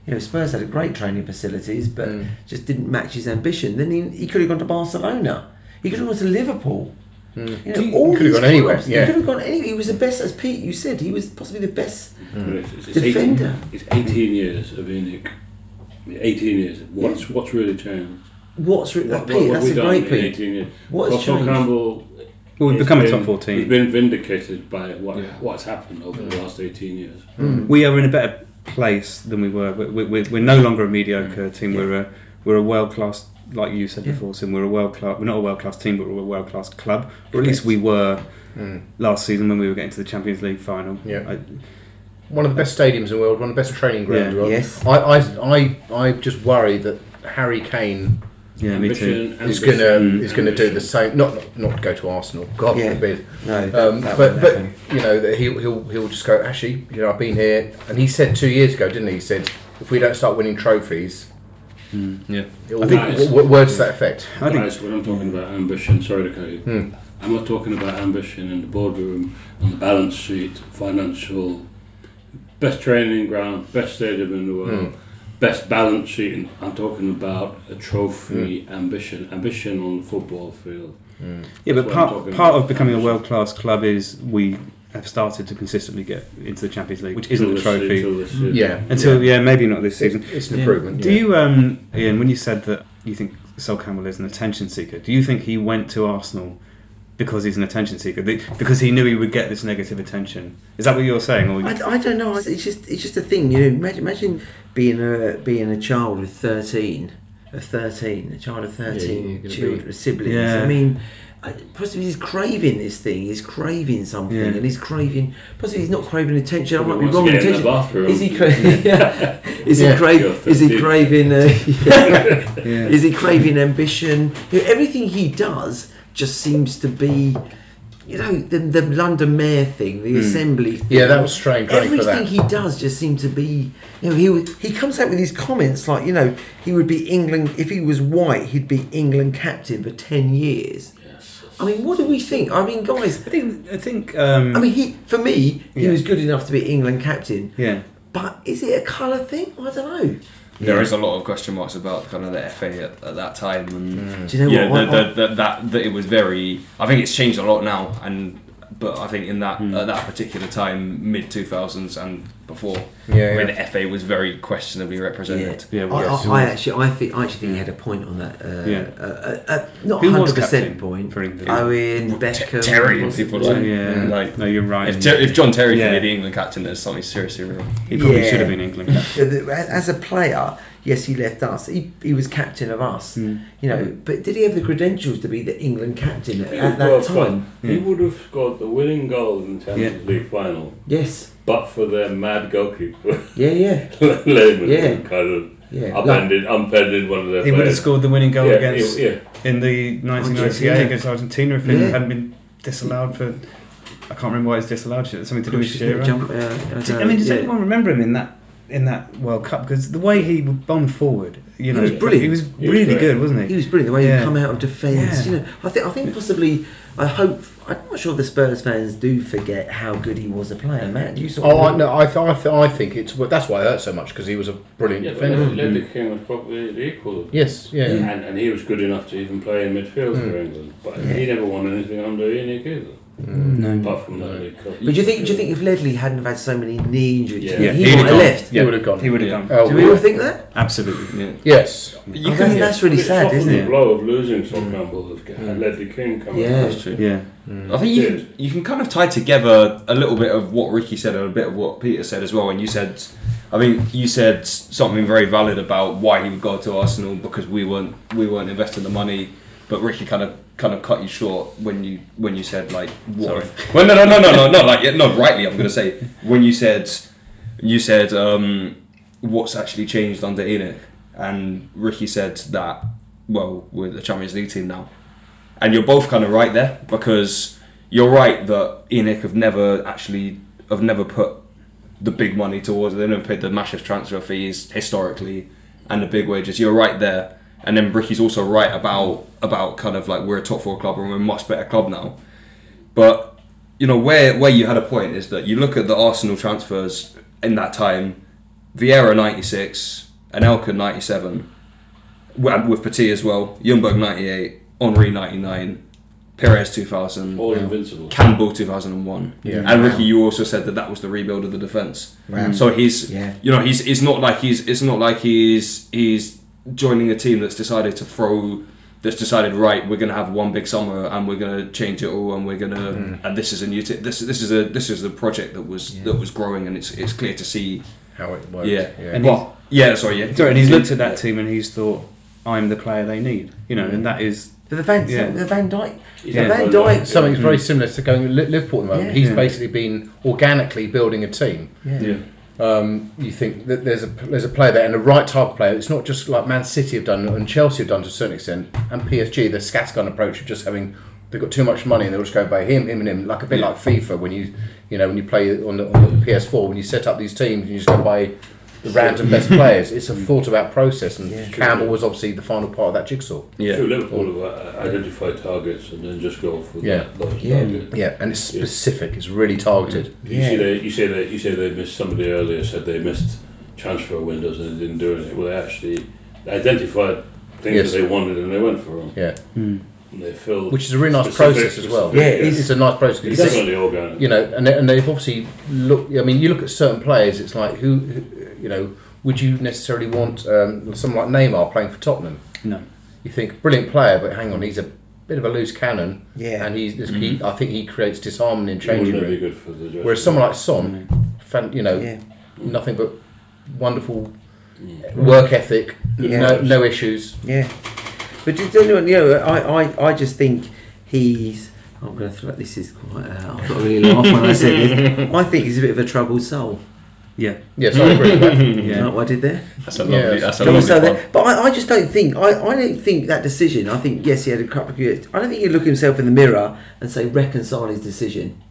Speaker 1: You know, Spurs had a great training facilities, but
Speaker 5: Mm.
Speaker 1: just didn't match his ambition. Then he, he could have gone to Barcelona. He could have gone to Liverpool. Mm. You know,
Speaker 5: He- he could have
Speaker 1: these
Speaker 5: gone anywhere, yeah.
Speaker 1: He could have gone anywhere. He was the best, as Pete you said. He was possibly the best. Mm.
Speaker 2: But it's, it's, it's
Speaker 1: Defender.
Speaker 2: 18, it's 18 years of ENIC. 18 years. What's what's really changed?
Speaker 1: What's re-
Speaker 2: What,
Speaker 1: Pete?
Speaker 2: what have
Speaker 1: that's a great Pete. What has
Speaker 2: Russell
Speaker 1: changed?
Speaker 2: Campbell.
Speaker 3: Well, we've
Speaker 2: has
Speaker 3: become a top 14.
Speaker 2: He's been vindicated by what
Speaker 3: Yeah.
Speaker 2: what's happened over the last 18 years. Hmm.
Speaker 3: We are in a better place than we were. We're, we're, we're no longer a mediocre mm. team. We're a we're a world class, like you said
Speaker 1: Yeah.
Speaker 3: before. Sim. We're a world class. We're not a world class team, but we're a world class club. Or at least we were mm. last season when we were getting to the Champions League final.
Speaker 5: Yeah.
Speaker 3: I,
Speaker 5: One of the best stadiums in the world, one of the best training grounds in the world.
Speaker 1: Yes.
Speaker 5: I, I, I, I just worry that Harry Kane
Speaker 3: yeah, me too.
Speaker 2: Ambition,
Speaker 5: is going to
Speaker 2: ambition,
Speaker 5: is going to do the same. Not not go to Arsenal. God
Speaker 1: Yeah.
Speaker 5: forbid.
Speaker 1: No, that,
Speaker 5: Um,
Speaker 1: that
Speaker 5: but
Speaker 1: won't
Speaker 5: but
Speaker 1: happen.
Speaker 5: you know that he'll he'll he'll just go. Actually, you know, I've been here, and he said two years ago, didn't he? He said if we don't start winning trophies,
Speaker 4: Yeah.
Speaker 5: it will,
Speaker 2: I think-
Speaker 5: w- w- words to that effect.
Speaker 3: I think
Speaker 2: Guys, when I'm talking about ambition, sorry to cut you.
Speaker 5: Hmm.
Speaker 2: I'm not talking about ambition in the boardroom, on the balance sheet, financial, best training ground, best stadium in the world. Best balance sheet. And I'm talking about a trophy ambition, ambition on the football field.
Speaker 3: Yeah, but
Speaker 2: That's what
Speaker 3: part part of becoming a world class club is we have started to consistently get into the Champions League, which isn't
Speaker 2: Till
Speaker 3: a
Speaker 2: this-
Speaker 3: trophy
Speaker 2: till this.
Speaker 5: Yeah.
Speaker 3: until yeah. maybe not this season.
Speaker 5: It's an improvement.
Speaker 3: Do you, um, Ian, when you said that you think Sol Campbell is an attention seeker, do you think he went to Arsenal because he's an attention seeker? Because he knew he would get this negative attention? Is that what you're saying? Or
Speaker 1: I, I don't know. It's just it's just a thing. You know, imagine, imagine being a being a child with thirteen, of thirteen, a child of thirteen
Speaker 5: gonna
Speaker 1: children,
Speaker 5: be-
Speaker 1: siblings.
Speaker 3: Yeah.
Speaker 1: I mean. Possibly he's craving this thing. He's craving something,
Speaker 3: Yeah.
Speaker 1: and he's craving. Possibly he's not craving attention. I might be wrong.
Speaker 2: to in the
Speaker 1: attention.
Speaker 2: bathroom.
Speaker 1: Is he craving? yeah. Is
Speaker 5: Yeah.
Speaker 1: he craving? Is he craving? Uh, yeah.
Speaker 3: yeah.
Speaker 1: Is he craving ambition? Everything he does just seems to be, you know, the, the London Mayor thing, the Assembly. Thing.
Speaker 5: Yeah, that was strange. Going for
Speaker 1: Everything
Speaker 5: that.
Speaker 1: he does just seems to be, you know, he he comes out with these comments like, you know, he would be England if he was white, he'd be England captain for ten years.
Speaker 2: Yes.
Speaker 1: I mean, what do we think? I mean, guys.
Speaker 3: I think I think um,
Speaker 1: I mean, he for me, he
Speaker 3: Yeah.
Speaker 1: was good enough to be England captain.
Speaker 3: yeah.
Speaker 1: But is it a colour thing? I don't know.
Speaker 4: There is a lot of question marks about kind of the FA at, at that time, and mm.
Speaker 1: Do you know
Speaker 4: yeah,
Speaker 1: what?
Speaker 4: the, the, the, that that it was very. I think it's changed a lot now, and but I think in that at that particular time, mid two thousands and before,
Speaker 5: Yeah,
Speaker 4: when
Speaker 5: yeah.
Speaker 4: FA was very questionably represented.
Speaker 3: Yeah,
Speaker 1: I,
Speaker 3: well,
Speaker 5: yes,
Speaker 1: I, I actually, I think, I actually think he had a point on that. Uh,
Speaker 3: Yeah.
Speaker 1: uh, uh, uh, not hundred percent point.
Speaker 3: for England?
Speaker 1: Owen,
Speaker 4: Te-
Speaker 1: Beckham,
Speaker 4: Terry and people
Speaker 3: So,
Speaker 4: like,
Speaker 3: yeah,
Speaker 4: like
Speaker 3: no, you're right.
Speaker 4: if, Ter- if John Terry
Speaker 3: Yeah.
Speaker 4: can be the England captain, there's something seriously wrong.
Speaker 3: he probably
Speaker 1: Yeah.
Speaker 3: should have been England.
Speaker 1: The- As a player, yes, he left us. He, he was captain of us.
Speaker 3: Mm.
Speaker 1: You know, but did he have the credentials to be the England captain at, at that
Speaker 2: got-
Speaker 1: time?
Speaker 2: He would have scored the winning goal in the Champions League final,
Speaker 1: Yes.
Speaker 2: but for their mad goalkeeper,
Speaker 1: Yeah, yeah,
Speaker 2: Lehmann,
Speaker 1: Yeah.
Speaker 2: kind of
Speaker 1: yeah. Like,
Speaker 2: upended, upended one of their
Speaker 3: He would have scored the winning goal
Speaker 2: yeah,
Speaker 3: against
Speaker 2: he- yeah.
Speaker 3: in the 1998 against Argentina if it
Speaker 1: Yeah.
Speaker 3: hadn't been disallowed for. I can't remember why it's disallowed. Something to do with
Speaker 1: push,
Speaker 3: Shearer.
Speaker 1: jump, uh, I
Speaker 3: I mean, does
Speaker 1: yeah.
Speaker 3: anyone remember him in that in that World Cup? Because the way he bombed forward, you know, he
Speaker 1: was brilliant.
Speaker 3: He was
Speaker 2: He was
Speaker 3: really good, wasn't he?
Speaker 1: He was brilliant. The way
Speaker 3: Yeah.
Speaker 1: he come out of defence.
Speaker 3: Yeah.
Speaker 1: You know, I think I think possibly. I hope. I'm not sure the Spurs fans do forget how good he was a player. Matt, you sort
Speaker 5: Oh, I,
Speaker 1: of.
Speaker 5: no, I, th- I, th- I think it's well, that's why it hurt so much because he was a brilliant
Speaker 2: Yeah, but
Speaker 5: defender.
Speaker 2: Ledley Ledley King was probably the equal.
Speaker 5: Yes, yeah, yeah.
Speaker 2: And, and he was good enough to even play in midfield for hmm. England. But he never won anything under Ian either,
Speaker 3: No.
Speaker 2: apart from that League
Speaker 1: But do you think? Do you think if Ledley hadn't have had so many knee injuries,
Speaker 2: Yeah.
Speaker 1: do you
Speaker 3: Yeah,
Speaker 1: think
Speaker 3: he'd
Speaker 1: he
Speaker 3: have
Speaker 1: might have
Speaker 3: gone.
Speaker 1: left?
Speaker 5: He would have gone.
Speaker 3: He would have
Speaker 4: Yeah.
Speaker 3: gone.
Speaker 5: Oh,
Speaker 1: Do we all think that?
Speaker 3: Absolutely.
Speaker 4: Yeah.
Speaker 5: Yes.
Speaker 4: You
Speaker 1: Oh,
Speaker 4: can,
Speaker 1: that's, that's really
Speaker 2: It
Speaker 1: sad,
Speaker 2: softened
Speaker 1: isn't
Speaker 2: the
Speaker 1: it?
Speaker 2: blow of losing Sol Campbell of had mm. Ledley King coming.
Speaker 1: Yeah.
Speaker 4: that's true.
Speaker 3: Yeah. Mm.
Speaker 4: I think you
Speaker 2: Cheers.
Speaker 4: can, you can kind of tie together a little bit of what Ricky said and a bit of what Peter said as well. And you said, I think you said something very valid about why he would go to Arsenal because we weren't we weren't investing the money. But Ricky kind of kind of cut you short when you when you said like what? If, well, no, no, no, no, no, no, like no, rightly, I'm going to say when you said you said um, what's actually changed under ENIC, and Ricky said that well we're the Champions League team now and you're both kind of right there because you're right that ENIC have never actually have never put the big money towards it. They never paid the massive transfer fees historically and the big wages. You're right there, and then Ricky's also right about about kind of like we're a top four club and we're a much better club now. But you know where where you had a point is that you look at the Arsenal transfers in that time, Vieira ninety six, Anelka ninety seven, with with Petit as well, Ljungberg ninety eight, Henry ninety nine, Pires two thousand,
Speaker 2: All invincible.
Speaker 4: Campbell 2001.
Speaker 5: Yeah.
Speaker 4: And Ricky, you also said that that was the rebuild of the defense.
Speaker 1: Wow.
Speaker 4: So he's,
Speaker 1: Yeah.
Speaker 4: you know, he's it's not like he's it's not like he's he's joining a team that's decided to throw that's decided right we're gonna have one big summer and we're gonna change it all and we're gonna mm. and this is a new t- this this is a this is the project that was that was growing and it's it's clear to see
Speaker 5: How it works.
Speaker 4: yeah
Speaker 5: yeah.
Speaker 3: And
Speaker 4: well yeah sorry yeah
Speaker 3: Sorry, and he's looked at that team and he's thought, I'm the player they need. You know, and that is.
Speaker 1: The Van,
Speaker 3: Yeah.
Speaker 1: the Van Dijk,
Speaker 2: He's
Speaker 1: the Van
Speaker 2: Van
Speaker 1: Dyke.
Speaker 2: Dijk.
Speaker 5: Something very mm. similar to going to Li- Liverpool at the moment.
Speaker 1: Yeah.
Speaker 5: He's
Speaker 3: Yeah.
Speaker 5: basically been organically building a team.
Speaker 1: Yeah.
Speaker 5: Um, you think that there's a there's a player there and the right type of player. It's not just like Man City have done and Chelsea have done to a certain extent, and PSG the scattergun approach of just having they've got too much money and they'll just go by him, him, and him, like a bit
Speaker 4: Yeah.
Speaker 5: like FIFA when you you know when you play on the, on the PS4 when you set up these teams and you just go by the random best players. It's a thought about process, and
Speaker 1: Yeah.
Speaker 5: Campbell was obviously the final part of that jigsaw.
Speaker 4: yeah
Speaker 2: True, Liverpool have uh, identified targets and then just go for
Speaker 5: Yeah.
Speaker 2: that, those
Speaker 1: Yeah.
Speaker 2: targets.
Speaker 5: Yeah, and it's specific. It's really targeted.
Speaker 2: You
Speaker 1: Yeah.
Speaker 2: see, they you say that you say they missed. Somebody earlier said they missed transfer windows and they didn't do anything. Well, they actually identified things
Speaker 5: Yes.
Speaker 2: that they wanted and they went for them.
Speaker 5: Yeah,
Speaker 2: And they filled.
Speaker 5: which is a really nice process as well.
Speaker 1: Yeah, it is.
Speaker 5: It's a nice process.
Speaker 2: It's
Speaker 5: It's-
Speaker 2: definitely organic.
Speaker 5: you know, and they, and they've obviously look. I mean, you look at certain players. It's like who, who you know, would you necessarily want um, someone like Neymar playing for Tottenham?
Speaker 3: No.
Speaker 5: You think brilliant player, but hang on, he's a bit of a loose cannon,
Speaker 1: Yeah.
Speaker 5: and he's. He, I think he creates disharmony in
Speaker 2: It
Speaker 5: changing
Speaker 2: wouldn't be good for the dressing
Speaker 5: Whereas someone like Son, fan, you know,
Speaker 1: Yeah.
Speaker 5: nothing but wonderful work ethic,
Speaker 1: Yeah.
Speaker 5: no, no issues.
Speaker 1: Yeah, but do you know, you know I, I, I just think he's. I'm going to throw this is quite. Uh, I've got to really laugh when I say this. I think he's a bit of a troubled soul.
Speaker 3: Yeah.
Speaker 5: Yes, I agree with that.
Speaker 1: You know
Speaker 3: Yeah.
Speaker 1: what I did there?
Speaker 4: That's a
Speaker 5: Yeah,
Speaker 4: lovely. that's a
Speaker 1: Troubled
Speaker 4: lovely
Speaker 1: soul
Speaker 4: one.
Speaker 1: there. But I, I just don't think. I, I don't think that decision. I think yes, he had a couple of years. I don't think he'd look himself in the mirror and say reconcile his decision.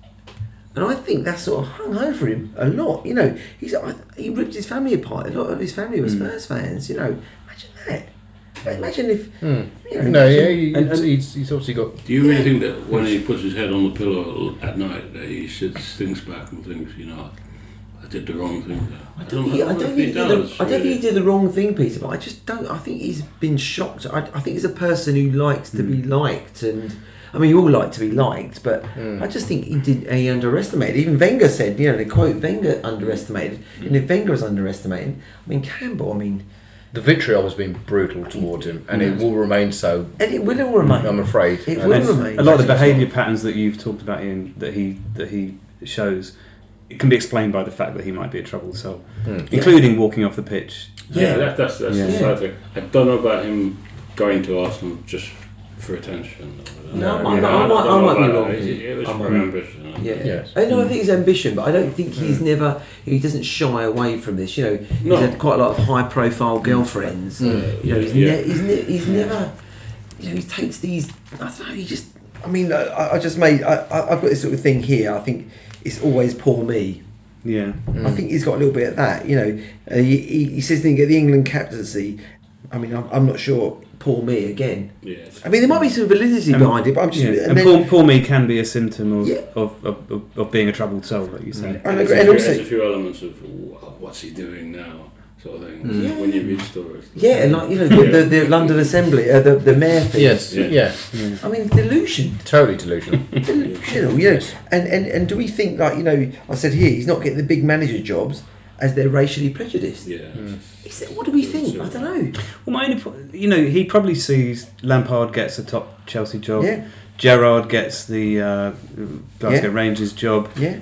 Speaker 1: And I think that sort of hung over him a lot. You know, he's I, he ripped his family apart. A lot of his family were Spurs fans. You know, imagine that. Imagine if
Speaker 5: Hmm.
Speaker 1: you know,
Speaker 5: No, yeah, he,
Speaker 3: And- and-
Speaker 5: he's, he's obviously got.
Speaker 2: Do you really
Speaker 1: Yeah.
Speaker 2: think that when he puts his head on the pillow at night, that he sits, thinks back and thinks, you know, I did the wrong thing there? I
Speaker 1: don't think, he, I don't think he did the, I don't think he did the wrong thing, Peter. But I just don't. I think he's been shocked. I, I think he's a person who likes to be hmm. liked, and I mean, you all like to be liked, but hmm. I just think he did. He underestimated. Even Wenger said, you know, the quote Wenger underestimated, hmm. and if Wenger was underestimating, I mean Campbell. I mean,
Speaker 5: The vitriol has been brutal towards him, and it will remain so.
Speaker 1: and it will remain.
Speaker 5: I'm afraid.
Speaker 1: It
Speaker 5: And
Speaker 1: will
Speaker 3: And
Speaker 1: remain.
Speaker 3: a lot of the behaviour patterns that you've talked about, Ian, that he that he shows, it can be explained by the fact that he might be a troubled soul, hmm. including walking off the pitch.
Speaker 2: Yeah,
Speaker 1: Yeah.
Speaker 2: that, that's, that's
Speaker 3: Yeah.
Speaker 2: the sad thing. I don't know about him going to Arsenal just for attention.
Speaker 1: No, I might-
Speaker 2: I
Speaker 1: I
Speaker 2: don't
Speaker 1: might-
Speaker 2: know
Speaker 1: I might be wrong.
Speaker 2: It, it was
Speaker 1: I might
Speaker 2: for ambition.
Speaker 1: Yeah,
Speaker 5: Yes.
Speaker 1: I know. I think his ambition, but I don't think he's never. He doesn't shy away from this. You know, he's
Speaker 2: No.
Speaker 1: had quite a lot of high-profile hmm. girlfriends. Hmm. You know, he's,
Speaker 2: Yeah.
Speaker 1: ne- he's, ne- he's never. You know, he takes these. I don't know. He just. I mean, I, I just made. I, I- I've got this sort of thing here. I think it's always poor me.
Speaker 3: Yeah.
Speaker 1: I think he's got a little bit of that. You know, uh, he, he, he says he didn't get the England captaincy. I mean, I'm, I'm not sure. Poor me again.
Speaker 2: Yes.
Speaker 1: I mean, there might be some validity
Speaker 3: And-
Speaker 1: behind it, but I'm just.
Speaker 3: Yeah.
Speaker 1: and
Speaker 3: And
Speaker 1: then-
Speaker 3: poor, poor me can be a symptom of,
Speaker 1: Yeah.
Speaker 3: of, of, of, of being a troubled soul, like you say.
Speaker 1: And
Speaker 2: There's a
Speaker 1: and
Speaker 2: few-
Speaker 1: also-
Speaker 2: there's a few elements of what's he doing now, sort of thing.
Speaker 1: Yeah.
Speaker 2: When you read stories.
Speaker 1: Yeah, and like you know, the, the, the London Assembly, uh, the the mayor thing.
Speaker 5: Yes,
Speaker 2: Yeah.
Speaker 5: yeah,
Speaker 1: I mean, delusion,
Speaker 5: totally delusional.
Speaker 1: delusional. You know, and, and and do we think like you know? I said here, he's not getting the big manager jobs as they're racially prejudiced.
Speaker 2: Yeah.
Speaker 1: Is it, what do we think? I don't know.
Speaker 3: Well, my only, po- you know, he probably sees Lampard gets a top Chelsea job.
Speaker 1: Yeah.
Speaker 3: Gerrard gets the uh, Glasgow
Speaker 1: Yeah.
Speaker 3: Rangers job.
Speaker 1: Yeah,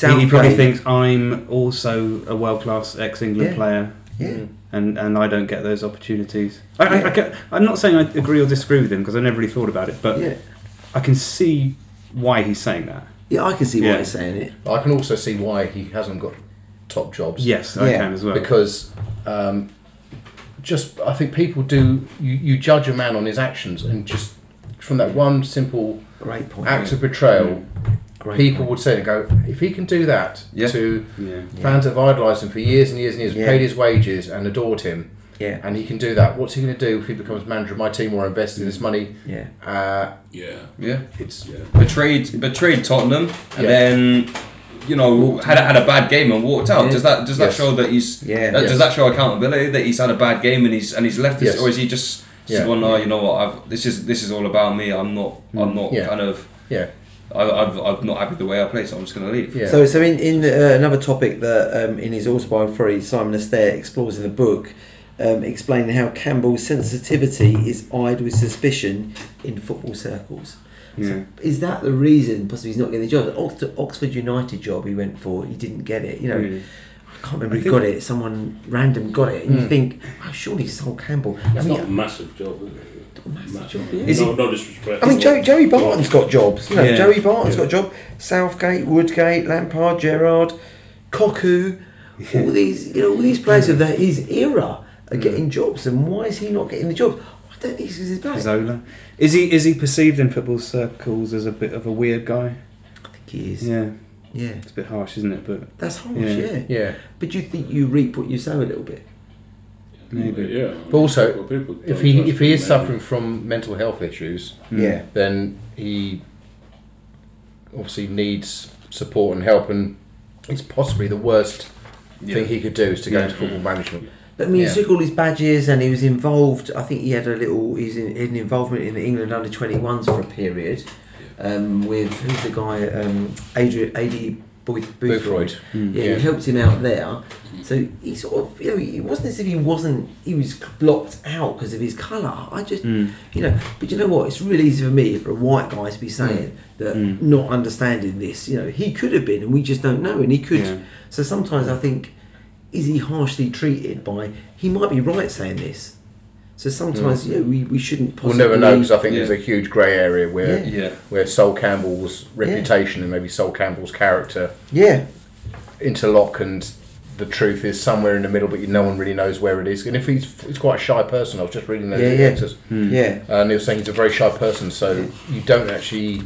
Speaker 3: He, he probably
Speaker 1: Southgate.
Speaker 3: thinks I'm also a world class ex England
Speaker 1: Yeah.
Speaker 3: player.
Speaker 1: Yeah,
Speaker 3: and, and I don't get those opportunities. I, I, I get, I'm not saying I agree or disagree with him because I never really thought about it, but
Speaker 1: yeah,
Speaker 3: I can see why he's saying that.
Speaker 1: yeah. I can see why he's saying it.
Speaker 5: I can also see why he hasn't got top jobs.
Speaker 3: Yes, I
Speaker 1: Yeah,
Speaker 3: can as well.
Speaker 5: because um, just I think people do you, you judge a man on his actions and just from that one simple
Speaker 1: Great point.
Speaker 5: act of betrayal,
Speaker 1: Great
Speaker 5: people
Speaker 1: point.
Speaker 5: would say and go if he can do that
Speaker 4: Yeah.
Speaker 5: to
Speaker 3: yeah.
Speaker 5: fans have idolised him for years and years and years,
Speaker 1: Yeah.
Speaker 5: paid his wages and adored him,
Speaker 1: Yeah,
Speaker 5: and he can do that. What's he going to do if he becomes manager of my team or invested this money?
Speaker 1: yeah.
Speaker 5: Uh,
Speaker 2: Yeah.
Speaker 4: Yeah.
Speaker 5: it's
Speaker 2: Yeah.
Speaker 4: Betrayed, betrayed Tottenham, and
Speaker 5: Yeah.
Speaker 4: then you know had a, had a bad game and walked out.
Speaker 1: Yeah.
Speaker 4: Does that does that
Speaker 5: Yes.
Speaker 4: show that he's
Speaker 1: Yeah.
Speaker 4: that,
Speaker 5: Yes.
Speaker 4: does that show accountability that he's had a bad game and he's and he's left this,
Speaker 5: Yes.
Speaker 4: or is he just
Speaker 5: Yeah.
Speaker 4: said, well, no, you know what, I've this is this is all about me. I'm not I'm not
Speaker 5: Yeah.
Speaker 4: kind of
Speaker 5: yeah,
Speaker 4: I, I've I've not happy with the way I play, so I'm just gonna leave.
Speaker 5: yeah.
Speaker 1: So, so in, in uh, another topic that um, in his autobiography, Simon Astaire explores in the book, um, explaining how Campbell's sensitivity is eyed with suspicion in football circles.
Speaker 3: Yeah.
Speaker 1: Is that the reason possibly he's not getting the job? The Oxford, Oxford United job he went for, he didn't get it. You know,
Speaker 3: Really.
Speaker 1: I can't remember
Speaker 3: I
Speaker 1: who got it. Someone random got it, and you
Speaker 5: Mm.
Speaker 1: think, oh, surely Sol Campbell. I mean,
Speaker 2: not a massive job, is it?
Speaker 1: Massive job, yeah.
Speaker 3: Is
Speaker 2: no,
Speaker 3: he-
Speaker 2: no disrespect.
Speaker 1: I mean, Joey, Joey Barton's got jobs. You know,
Speaker 3: Yeah.
Speaker 1: Joey Barton's
Speaker 2: Yeah.
Speaker 1: got a job. Southgate, Woodgate, Lampard, Gerrard, Cocu. All these, you know, all these players of that his era are getting mm. jobs, and why is he not getting the jobs? I don't think it's his back.
Speaker 3: Zola. Is he is he perceived in football circles as a bit of a weird guy?
Speaker 1: I think he is.
Speaker 3: Yeah,
Speaker 1: Yeah,
Speaker 3: it's a bit harsh, isn't it? But
Speaker 1: that's harsh.
Speaker 3: Yeah.
Speaker 1: Yeah.
Speaker 5: yeah.
Speaker 1: but you think you reap what you sow a little bit.
Speaker 3: Maybe.
Speaker 2: Yeah.
Speaker 5: But also, If he if he is
Speaker 2: maybe.
Speaker 5: suffering from mental health issues.
Speaker 1: Yeah,
Speaker 5: then he obviously needs support and help, and it's possibly the worst thing he could do is to go
Speaker 3: Yeah.
Speaker 5: into football management.
Speaker 1: But I mean,
Speaker 5: Yeah.
Speaker 1: he took all his badges and he was involved. I think he had a little. He's in, had an involvement in the England under 21s for a period. Um, with who's the guy? Um, Adrian Aidy Booth,
Speaker 5: Boothroyd.
Speaker 3: Mm.
Speaker 1: Yeah,
Speaker 5: Yeah.
Speaker 1: he helped him out there. So he sort of, you know, it wasn't as if he wasn't. He was blocked out because of his colour. I just,
Speaker 3: Mm.
Speaker 1: you know. But you know what? It's really easy for me for a white guy to be saying that,
Speaker 3: Mm.
Speaker 1: not understanding this. You know, he could have been, and we just don't know. And he could.
Speaker 3: Yeah.
Speaker 1: So sometimes I think, is he harshly treated by? He might be right saying this. So sometimes, mm. you know, we, we shouldn't
Speaker 5: We'll
Speaker 1: possibly.
Speaker 5: never know because I think
Speaker 4: Yeah.
Speaker 5: there's a huge grey area where
Speaker 1: Yeah.
Speaker 4: Yeah.
Speaker 5: where Sol Campbell's reputation and maybe Sol Campbell's character
Speaker 1: Yeah,
Speaker 5: interlock and the truth is somewhere in the middle, but you, no one really knows where it is. And if he's he's quite a shy person, I was just reading those
Speaker 1: Yeah, yeah.
Speaker 5: letters, hmm.
Speaker 1: yeah.
Speaker 5: Uh, and he was saying he's a very shy person, so you don't actually.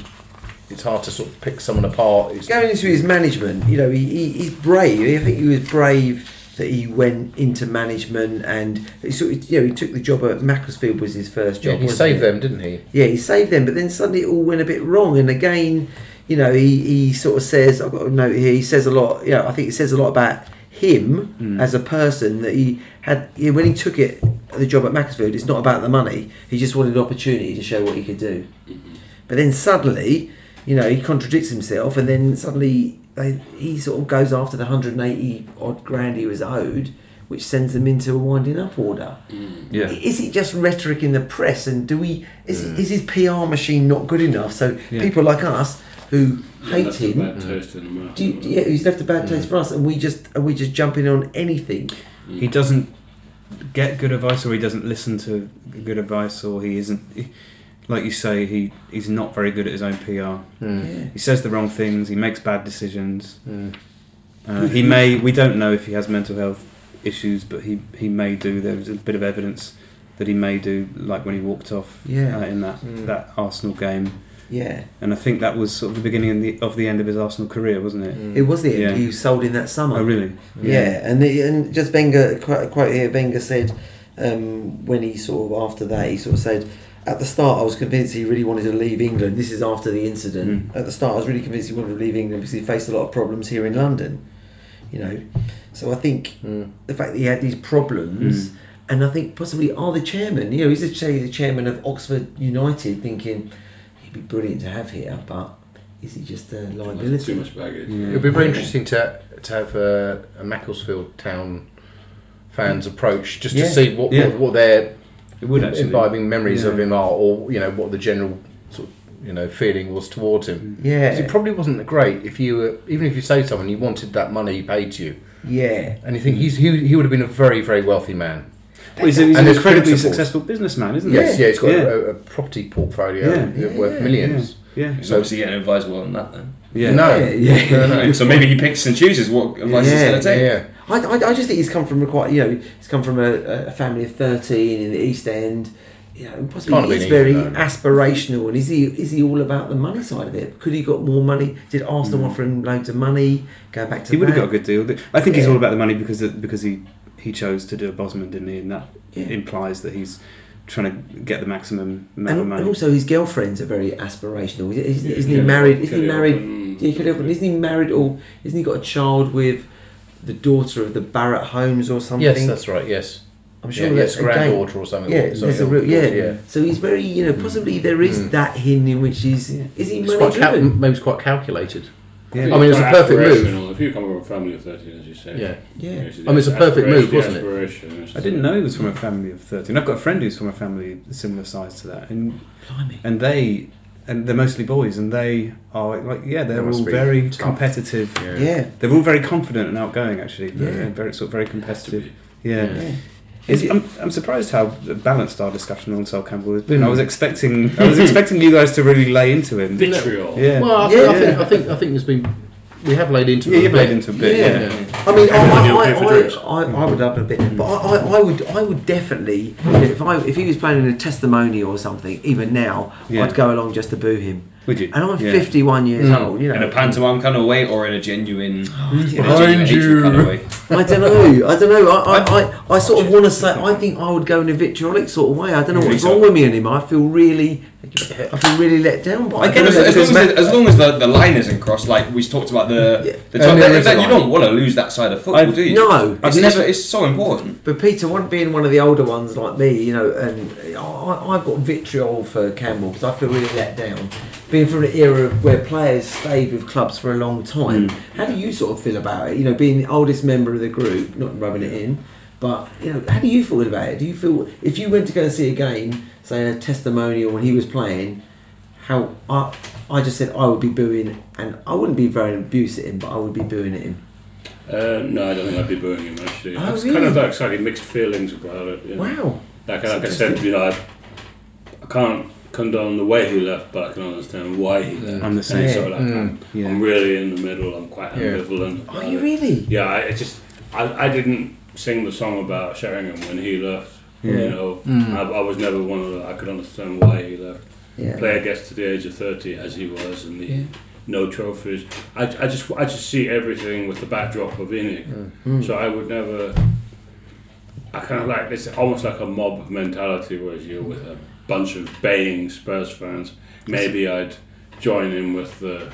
Speaker 5: It's hard to sort of pick someone apart. It's,
Speaker 1: Going into his management, you know, he, he, he's brave. I think he was brave that he went into management and he sort of, you know, he took the job at Macclesfield was his first job.
Speaker 5: yeah,
Speaker 1: he
Speaker 5: saved
Speaker 1: it?
Speaker 5: them, didn't he?
Speaker 1: Yeah, he saved them, but then suddenly it all went a bit wrong. And again, you know, he, he sort of says, I've got a note here, he says a lot, you know, I think it says a lot about him
Speaker 3: Mm.
Speaker 1: as a person that he had, you know, when he took it, the job at Macclesfield, it's not about the money. He just wanted an opportunity to show what he could do. But then suddenly, you know, he contradicts himself, and then suddenly they, he sort of goes after the 180 odd grand he was owed, which sends them into a winding up order. Mm.
Speaker 3: Yeah.
Speaker 1: Is it just rhetoric in the press, and do we? Is, is his PR machine not good enough? So
Speaker 3: Yeah.
Speaker 1: people like us who hate
Speaker 2: That's
Speaker 1: him,
Speaker 2: bad taste in mouth.
Speaker 1: do you, yeah, he's left a bad mm. taste for us, and we just and we just jumping on anything.
Speaker 3: He doesn't get good advice, or he doesn't listen to good advice, or he isn't. He, like you say, he, he's not very good at his own PR.
Speaker 1: Yeah.
Speaker 3: He says the wrong things. He makes bad decisions.
Speaker 5: Mm.
Speaker 3: Uh, he may. We don't know if he has mental health issues, but he, he may do. There was a bit of evidence that he may do, like when he walked off
Speaker 1: Yeah.
Speaker 3: uh, in that
Speaker 5: Mm.
Speaker 3: that Arsenal game.
Speaker 1: Yeah,
Speaker 3: And I think that was sort of the beginning of the, of the end of his Arsenal career, wasn't it?
Speaker 5: Mm.
Speaker 1: it was the end.
Speaker 3: Yeah.
Speaker 1: He was sold in that summer.
Speaker 3: Oh, really?
Speaker 1: Yeah, and the, and just Wenger quote, quote here. Wenger said um, when he sort of after that he sort of said at the start I was convinced he really wanted to leave England. This is after the incident. Hmm. At the start I was really convinced he wanted to leave England because he faced a lot of problems here in London. You know, so I think
Speaker 5: Mm.
Speaker 1: the fact that he had these problems. Hmm. And I think possibly are the chairman. You know, he's actually the chairman of Oxford United, thinking he'd be brilliant to have here, but is he just a liability?
Speaker 2: Too
Speaker 1: liability?
Speaker 2: much baggage. Hmm.
Speaker 3: Yeah.
Speaker 5: It would be very interesting to to have a, a Macclesfield Town fans approach just
Speaker 1: Yeah.
Speaker 5: to see what,
Speaker 3: Yeah.
Speaker 5: what what their
Speaker 3: It would actually.
Speaker 5: imbibing memories of him are, or you know what the general sort of, you know feeling was towards him.
Speaker 1: Yeah,
Speaker 5: 'Cause It probably wasn't great if you were, even if you say to someone you wanted that money paid to you,
Speaker 1: yeah.
Speaker 5: and you think he's he, he would have been a very very wealthy man.
Speaker 3: Well, he's, a- he's
Speaker 5: And
Speaker 3: an incredibly
Speaker 5: principles.
Speaker 3: successful businessman, isn't
Speaker 5: Yes,
Speaker 3: he?
Speaker 5: yeah, he's got
Speaker 3: Yeah.
Speaker 5: A, a property portfolio
Speaker 3: Yeah.
Speaker 5: worth millions.
Speaker 3: Yeah.
Speaker 4: He's
Speaker 5: So-
Speaker 4: obviously getting advice well on that then.
Speaker 3: Yeah.
Speaker 5: No,
Speaker 1: Yeah.
Speaker 5: no, no.
Speaker 4: So maybe he picks and chooses what advice he's going to take.
Speaker 5: Yeah,
Speaker 1: I, I, I just think he's come from a quite, you know, he's come from a, a family of 13 in the East End. You know, possibly
Speaker 5: Can't have
Speaker 1: he's
Speaker 5: been
Speaker 1: very
Speaker 5: easy, no.
Speaker 1: aspirational. And is he is he all about the money side of it? Could he got more money? Did Arsenal hmm. offer him loads of money? Going back to
Speaker 3: He would have got a good deal. I think he's all about the money because because he he chose to do a Bosman, didn't he? And that
Speaker 1: Yeah.
Speaker 3: implies that he's trying to get the maximum amount of
Speaker 1: And,
Speaker 3: money.
Speaker 1: and also his girlfriends are very aspirational. Isn't, isn't he married? Isn't he married?
Speaker 2: Owen.
Speaker 1: Yeah, Kelly Owen. Isn't he married or isn't he got a child with the daughter of the Barratt Homes or something?
Speaker 5: yes, that's right. Yes,
Speaker 1: I'm sure
Speaker 5: yeah,
Speaker 1: that's
Speaker 5: yes, granddaughter or something.
Speaker 1: Yeah,
Speaker 5: something
Speaker 1: there's a
Speaker 5: else.
Speaker 1: real, yeah.
Speaker 5: yeah.
Speaker 1: So he's very, you know, possibly there is
Speaker 5: Mm.
Speaker 1: that hint in which he's
Speaker 3: Yeah.
Speaker 1: is he
Speaker 5: It's
Speaker 1: money
Speaker 5: quite cal-
Speaker 1: driven?
Speaker 5: maybe it's quite calculated.
Speaker 3: Yeah.
Speaker 5: I mean, it's a perfect move.
Speaker 2: If you come from a family of 13, as you say.
Speaker 5: Yeah.
Speaker 1: Yeah.
Speaker 2: it's
Speaker 5: I mean, it's a perfect move, wasn't it?
Speaker 3: I didn't know he was from a family of thirteen. I've got a friend who's from a family similar size to that, and
Speaker 1: Blimey.
Speaker 3: and they and they're mostly boys, and they are like yeah, they're
Speaker 5: They must
Speaker 3: all
Speaker 5: be
Speaker 3: very
Speaker 5: tough.
Speaker 3: competitive.
Speaker 5: Yeah.
Speaker 1: Yeah.
Speaker 3: They're all very confident and outgoing. Actually,
Speaker 1: Yeah.
Speaker 3: they're very sort of very competitive.
Speaker 2: be.
Speaker 3: Yeah.
Speaker 1: Yeah.
Speaker 3: Is, I'm, I'm surprised how balanced our discussion on Sol Campbell has been.
Speaker 5: Mm.
Speaker 3: I was expecting I was expecting you guys to really lay into him.
Speaker 2: Vitriol.
Speaker 3: Yeah.
Speaker 5: Well, I think, I
Speaker 1: Yeah.
Speaker 5: think I think I think there's been we have laid into
Speaker 3: Yeah,
Speaker 5: it a
Speaker 3: you've laid into a bit.
Speaker 1: Yeah.
Speaker 3: Yeah.
Speaker 1: I mean, I, I, I, I. I, I would love it a bit, but I, I, I would, I would definitely, if I, if he was playing in a testimonial or something, even now,
Speaker 3: Yeah.
Speaker 1: I'd go along just to boo him
Speaker 3: Would you?
Speaker 1: and I'm
Speaker 3: Yeah.
Speaker 1: 51 years
Speaker 5: Mm.
Speaker 1: old. You know,
Speaker 4: In a pantomime kind of way or in a genuine, in a
Speaker 5: Behind
Speaker 4: genuine
Speaker 5: you.
Speaker 4: kind of way?
Speaker 1: I don't know. I don't know. I, I, I, I sort of want to say. I think I would go in a vitriolic sort of way. I don't know
Speaker 4: Yeah,
Speaker 1: what's
Speaker 4: so.
Speaker 1: wrong with me anymore. I feel really, I feel really let down by.
Speaker 4: I
Speaker 1: it.
Speaker 4: get as, as, long as, the, as long as the, the line isn't crossed, like we talked about the
Speaker 1: Yeah.
Speaker 4: the
Speaker 5: And
Speaker 4: top,
Speaker 5: there
Speaker 4: that,
Speaker 5: is
Speaker 4: that you don't want to lose that side of football,
Speaker 3: I've-
Speaker 4: do you?
Speaker 1: No.
Speaker 4: it's
Speaker 3: I've
Speaker 4: never.
Speaker 3: never-
Speaker 4: It's so important.
Speaker 1: But Peter, one being one of the older ones like me, you know, and I, I've got vitriol for Campbell because I feel really let down. Being from an era where players stayed with clubs for a long time, how do you sort of feel about it? You know, being the oldest member of the group, not rubbing it in, but you know, how do you feel about it? Do you feel if you went to go and see a game, say a testimonial when he was playing, how I, I just said I would be booing, and I wouldn't be very abusive at him, but I would be booing at him.
Speaker 2: Uh, no, I don't think I'd be booing him actually.
Speaker 1: Oh,
Speaker 2: It's
Speaker 1: really?
Speaker 2: kind of like slightly mixed feelings about it. You know?
Speaker 1: Wow.
Speaker 2: Like, like I said, you know, I, I can't condone the way he left, but I can understand why he left.
Speaker 3: I'm the same.
Speaker 2: it's sort of like,
Speaker 5: Mm.
Speaker 2: I'm,
Speaker 3: Yeah.
Speaker 2: I'm really in the middle. I'm quite
Speaker 5: Yeah.
Speaker 2: ambivalent.
Speaker 1: Are you
Speaker 2: it.
Speaker 1: really?
Speaker 2: Yeah, I just I, I didn't sing the song about Sheringham when he left.
Speaker 3: Yeah.
Speaker 2: You know,
Speaker 5: Mm.
Speaker 2: I, I was never one of the. I could understand why he left.
Speaker 1: Yeah.
Speaker 2: Player gets to the age of thirty as he was, and the
Speaker 1: Yeah.
Speaker 2: no trophies. I, I just I just see everything with the backdrop of ENIC.
Speaker 1: Mm.
Speaker 2: So I would never. I kind of like it's almost like a mob mentality, whereas you're with a bunch of baying Spurs fans. Maybe I'd join in with the,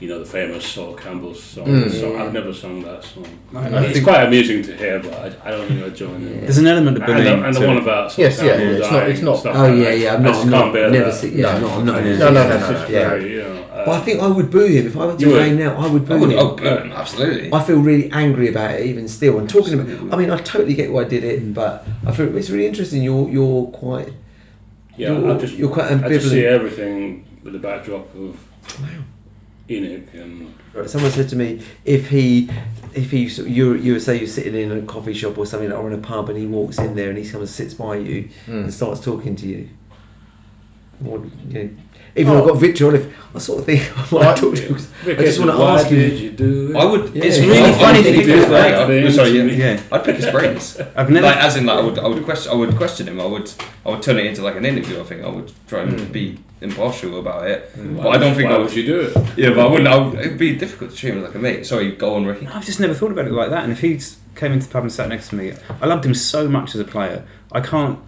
Speaker 2: you know, the famous Sol Campbell song.
Speaker 5: Mm.
Speaker 2: So I've never sung that song.
Speaker 3: I- I
Speaker 2: it's quite amusing to hear, but I, I don't think I'd join in.
Speaker 3: There's an element of
Speaker 2: And
Speaker 3: bullying.
Speaker 2: the, and the one about Sol
Speaker 5: Yes, yeah,
Speaker 2: Campbell
Speaker 5: it's not- it's not-
Speaker 1: Oh
Speaker 2: like
Speaker 1: yeah, yeah. I'm
Speaker 2: I
Speaker 1: not,
Speaker 2: just
Speaker 1: I'm
Speaker 2: can't
Speaker 1: not
Speaker 2: bear
Speaker 1: never
Speaker 2: that.
Speaker 1: see. Yeah,
Speaker 5: No.
Speaker 1: no, I'm not.
Speaker 2: It's
Speaker 5: No, no, no, no, no, yeah.
Speaker 2: very, you know, uh,
Speaker 1: But I think I would boo him if I went to
Speaker 2: You
Speaker 1: a now. I would boo
Speaker 4: I would,
Speaker 1: him.
Speaker 4: oh, good, absolutely.
Speaker 1: I feel really angry about it even still. And talking about, I mean, I totally get why I did it, but I feel it's really interesting. You're you're quite
Speaker 2: Yeah,
Speaker 1: You're-
Speaker 2: I just,
Speaker 1: you're quite
Speaker 2: I just see everything with the backdrop of ENIC and
Speaker 1: Someone said to me, if he, if he, you, you would say you're sitting in a coffee shop or something, or in a pub, and he walks in there and he comes and sits by you
Speaker 5: Mm.
Speaker 1: and starts talking to you. What, you know, even though I've got vitriol, if I sort of think I talk to him. 'cause I just want to
Speaker 2: Why
Speaker 1: ask
Speaker 2: did
Speaker 1: you.
Speaker 2: you do it?
Speaker 4: I would.
Speaker 1: Yeah.
Speaker 4: It's really
Speaker 1: I- I
Speaker 4: funny that
Speaker 1: think
Speaker 4: pick
Speaker 1: he did
Speaker 4: brain.
Speaker 2: that
Speaker 4: I'm sorry, yeah.
Speaker 3: Yeah.
Speaker 4: I'd pick his brains.
Speaker 3: I've never.
Speaker 4: like as in like I would I would question I would question him. I would I would turn it into like an interview. I think I would try and
Speaker 5: Mm.
Speaker 4: be impartial about it.
Speaker 2: Why
Speaker 4: But I don't
Speaker 2: would-
Speaker 4: think
Speaker 2: why
Speaker 4: I
Speaker 2: would
Speaker 4: would.
Speaker 2: you do it?
Speaker 4: Yeah, but I wouldn't. I would, it'd be difficult to treat him like a mate. Sorry, go on, Ricky.
Speaker 3: I've just never thought about it like that. And if he came into the pub and sat next to me, I loved him so much as a player. I can't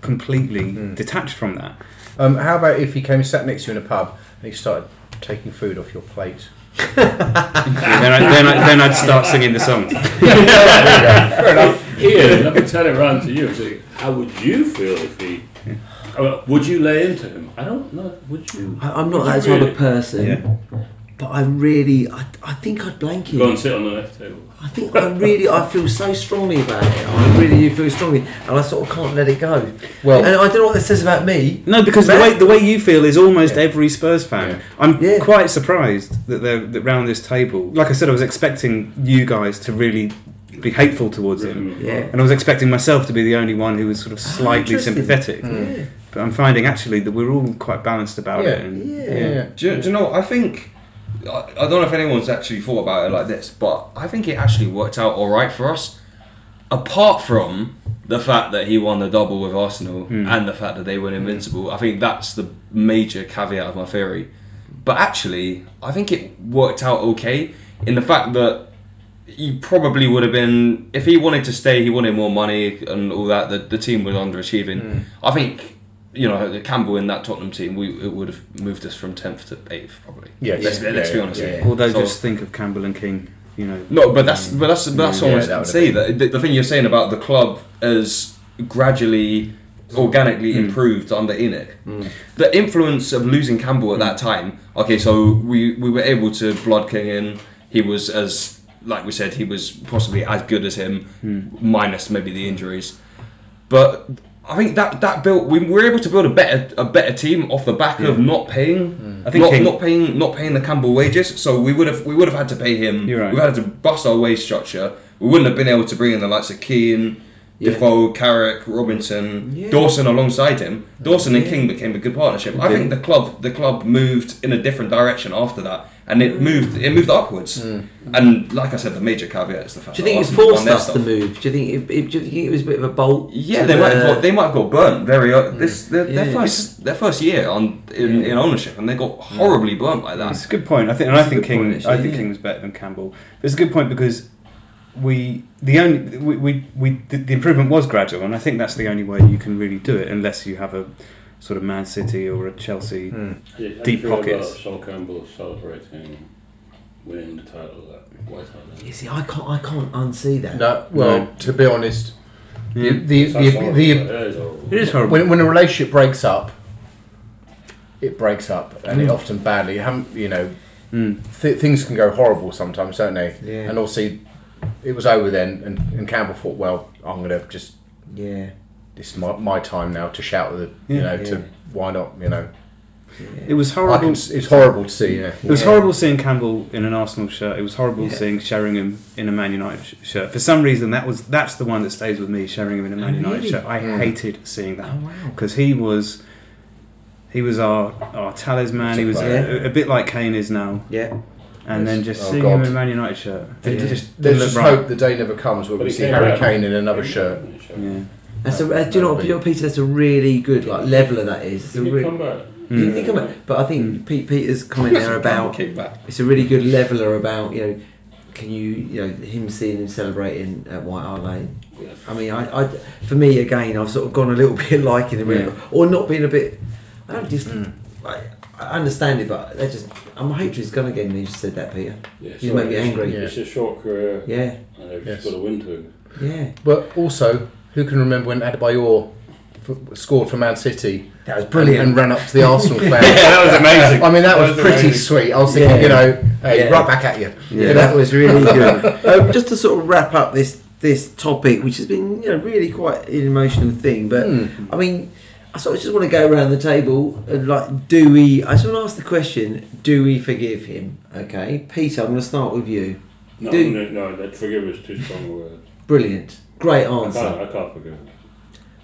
Speaker 3: completely
Speaker 5: Mm.
Speaker 3: detach from that.
Speaker 5: Um, how about if he came and sat next to you in a pub and he started taking food off your plate?
Speaker 3: then, I, then, I, then I'd start singing the song.
Speaker 5: Fair enough.
Speaker 2: Ian, let me turn it around to you. and say, how would you feel if he? Uh, would you lay into him? I don't know. Would you?
Speaker 1: I, I'm not
Speaker 2: Would you
Speaker 1: that type
Speaker 2: really?
Speaker 1: of person,
Speaker 3: Yeah.
Speaker 1: But I really, I, I think I'd blank him.
Speaker 2: Go and sit on the left table.
Speaker 1: I think I really, I feel so strongly about it. I really do feel strongly, and I sort of can't let it go.
Speaker 5: Well,
Speaker 1: and I don't know what that says about me.
Speaker 3: No, because the way the way you feel is almost
Speaker 5: Yeah.
Speaker 3: every Spurs fan.
Speaker 5: Yeah.
Speaker 3: I'm
Speaker 1: Yeah.
Speaker 3: quite surprised that they're that round this table. Like I said, I was expecting you guys to really be hateful towards him,
Speaker 2: Mm.
Speaker 1: Yeah.
Speaker 3: and I was expecting myself to be the only one who was sort of slightly
Speaker 1: interesting.
Speaker 3: sympathetic.
Speaker 5: Mm.
Speaker 1: Yeah.
Speaker 3: But I'm finding actually that we're all quite balanced about
Speaker 5: Yeah.
Speaker 3: it. And,
Speaker 1: Yeah.
Speaker 5: yeah.
Speaker 4: Do you, do you know? I think I, I don't know if anyone's actually thought about it like this, but I think it actually worked out all right for us. Apart from the fact that he won the double with Arsenal
Speaker 3: Hmm.
Speaker 4: and the fact that they were invincible, I think that's the major caveat of my theory. But actually, I think it worked out okay in the fact that he probably would have been if he wanted to stay, he wanted more money and all that. The, the team was underachieving.
Speaker 5: Mm.
Speaker 4: I think you know Campbell in that Tottenham team, we it would have moved us from tenth to eighth probably.
Speaker 5: Yeah,
Speaker 4: let's,
Speaker 5: yeah,
Speaker 4: let's
Speaker 5: yeah,
Speaker 4: be honest.
Speaker 1: yeah.
Speaker 4: here.
Speaker 3: Although
Speaker 4: So-
Speaker 3: just think of Campbell and King, you know.
Speaker 4: no, but that's but that's but that's
Speaker 5: Yeah,
Speaker 4: all I
Speaker 5: that
Speaker 4: would
Speaker 5: would
Speaker 4: say. That the, the thing you're saying about the club as gradually, organically
Speaker 3: Mm.
Speaker 4: improved under ENIC.
Speaker 1: Mm.
Speaker 4: The influence of losing Campbell at that time. Okay, so we we were able to blood King in. He was as like we said, he was possibly as good as him,
Speaker 3: Mm.
Speaker 4: minus maybe the injuries. But I think that that built we were able to build a better a better team off the back of not paying mm.
Speaker 3: I think
Speaker 4: not,
Speaker 3: King-
Speaker 4: not paying not paying the Campbell wages. So we would have we would have had to pay him.
Speaker 3: You're right.
Speaker 4: We had to bust our wage structure. We wouldn't have been able to bring in the likes of Keane,
Speaker 1: Yeah.
Speaker 4: Defoe, Carrick, Robinson,
Speaker 1: Yeah.
Speaker 4: Dawson alongside him. Dawson and
Speaker 1: Yeah.
Speaker 4: King became a good partnership. I think the club the club moved in a different direction after that, and it moved it moved upwards. And like I said, the major caveat is the fact.
Speaker 1: Do you think
Speaker 4: that
Speaker 1: it's forced
Speaker 4: their
Speaker 1: us to move? Do you think it, it, do you think it was a bit of a bolt?
Speaker 4: Yeah,
Speaker 1: to
Speaker 4: they might have got, they might have got burnt very. Uh, this their, their
Speaker 1: Yeah.
Speaker 4: first their first year on in,
Speaker 1: Yeah.
Speaker 4: in ownership, and they got horribly burnt by that.
Speaker 3: It's a good point. I think, and I
Speaker 1: It's a
Speaker 3: think King.
Speaker 1: point, actually,
Speaker 3: I think
Speaker 1: yeah.
Speaker 3: King was better than Campbell. But it's a good point because we the only we, we, we the, the improvement was gradual, and I think that's the only way you can really do it, unless you have a sort of Man City or a Chelsea.
Speaker 5: Hmm.
Speaker 2: Yeah,
Speaker 3: Deep
Speaker 2: you
Speaker 3: pockets.
Speaker 2: About Sol Campbell celebrating winning the title, that White Hart
Speaker 1: You see, I can't, I can't unsee that.
Speaker 5: No, well,
Speaker 3: No.
Speaker 5: to be honest,
Speaker 3: Yeah.
Speaker 5: the.
Speaker 3: It is horrible.
Speaker 5: when, when a relationship breaks up, it breaks up, and it often badly. You you know,
Speaker 3: Mm.
Speaker 5: th- things can go horrible sometimes, don't they?
Speaker 1: Yeah.
Speaker 5: And also, it was over then, and, and Campbell thought, well, I'm going to just
Speaker 1: Yeah.
Speaker 5: This is my, my time now to shout at the, you know,
Speaker 1: Yeah.
Speaker 5: to why not, you know.
Speaker 3: It was horrible.
Speaker 5: can, s- it's horrible to see. Yeah.
Speaker 3: It was
Speaker 1: Yeah.
Speaker 3: horrible seeing Campbell in an Arsenal shirt. It was horrible
Speaker 1: Yeah.
Speaker 3: seeing Sheringham in a Man United sh- shirt. For some reason, that was that's the one that stays with me. Sheringham in a Man
Speaker 1: Oh,
Speaker 3: United
Speaker 1: really?
Speaker 3: shirt. I hated seeing that
Speaker 1: Oh wow.
Speaker 3: because he was he was our our talisman. He was
Speaker 1: Yeah.
Speaker 3: a, a bit like Kane is now.
Speaker 1: Yeah.
Speaker 3: And then just
Speaker 5: Oh,
Speaker 3: seeing
Speaker 5: God.
Speaker 3: him in a Man United shirt.
Speaker 5: They
Speaker 3: It
Speaker 5: just,
Speaker 3: just
Speaker 5: let's just
Speaker 3: right.
Speaker 5: hope the day never comes where
Speaker 2: But
Speaker 5: we see Harry Kane in another shirt.
Speaker 3: Yeah.
Speaker 1: That's a, uh, do you know, what, do you know, Peter? That's a really good like leveler. That is. It's a
Speaker 2: Did he
Speaker 1: re-
Speaker 2: come back?
Speaker 3: Mm.
Speaker 1: You think about, but I think Pete Peter's comment there about it's a really good leveler about you know, can you you know him seeing him celebrating at White Hart Lane.
Speaker 2: Yes.
Speaker 1: I mean, I, I for me again, I've sort of gone a little bit liking him,
Speaker 3: Yeah.
Speaker 1: or not being a bit. I don't just.
Speaker 5: Mm.
Speaker 1: I, I understand it, but they just. I'm hatred is gone again. when You just said that, Peter.
Speaker 2: Yeah,
Speaker 1: You
Speaker 2: so
Speaker 1: make me
Speaker 2: it's-
Speaker 1: angry.
Speaker 2: It's a short career,
Speaker 1: Yeah,
Speaker 2: and they've
Speaker 5: Yes.
Speaker 2: just got to win to.
Speaker 1: yeah.
Speaker 5: But also, who can remember when Adebayor f- scored for Man City
Speaker 1: That was brilliant.
Speaker 5: and ran up to the Arsenal fan?
Speaker 3: that was amazing.
Speaker 5: I mean, that,
Speaker 3: That
Speaker 5: was,
Speaker 3: was
Speaker 5: pretty
Speaker 3: amazing.
Speaker 5: sweet. I was thinking,
Speaker 1: Yeah.
Speaker 5: you know, hey,
Speaker 1: Yeah.
Speaker 5: right back at you.
Speaker 1: Yeah, that was really good. um, just to sort of wrap up this this topic, which has been you know really quite an emotional thing, but
Speaker 5: Hmm.
Speaker 1: I mean, I sort of just want to go around the table and like, do we? I just want to ask the question: Do we forgive him? Okay, Peter, I'm going to start with you.
Speaker 2: No,
Speaker 1: Do-
Speaker 2: no, no, that forgive is too strong a word.
Speaker 1: Brilliant, great
Speaker 2: I can't,
Speaker 1: answer.
Speaker 2: I can't forgive.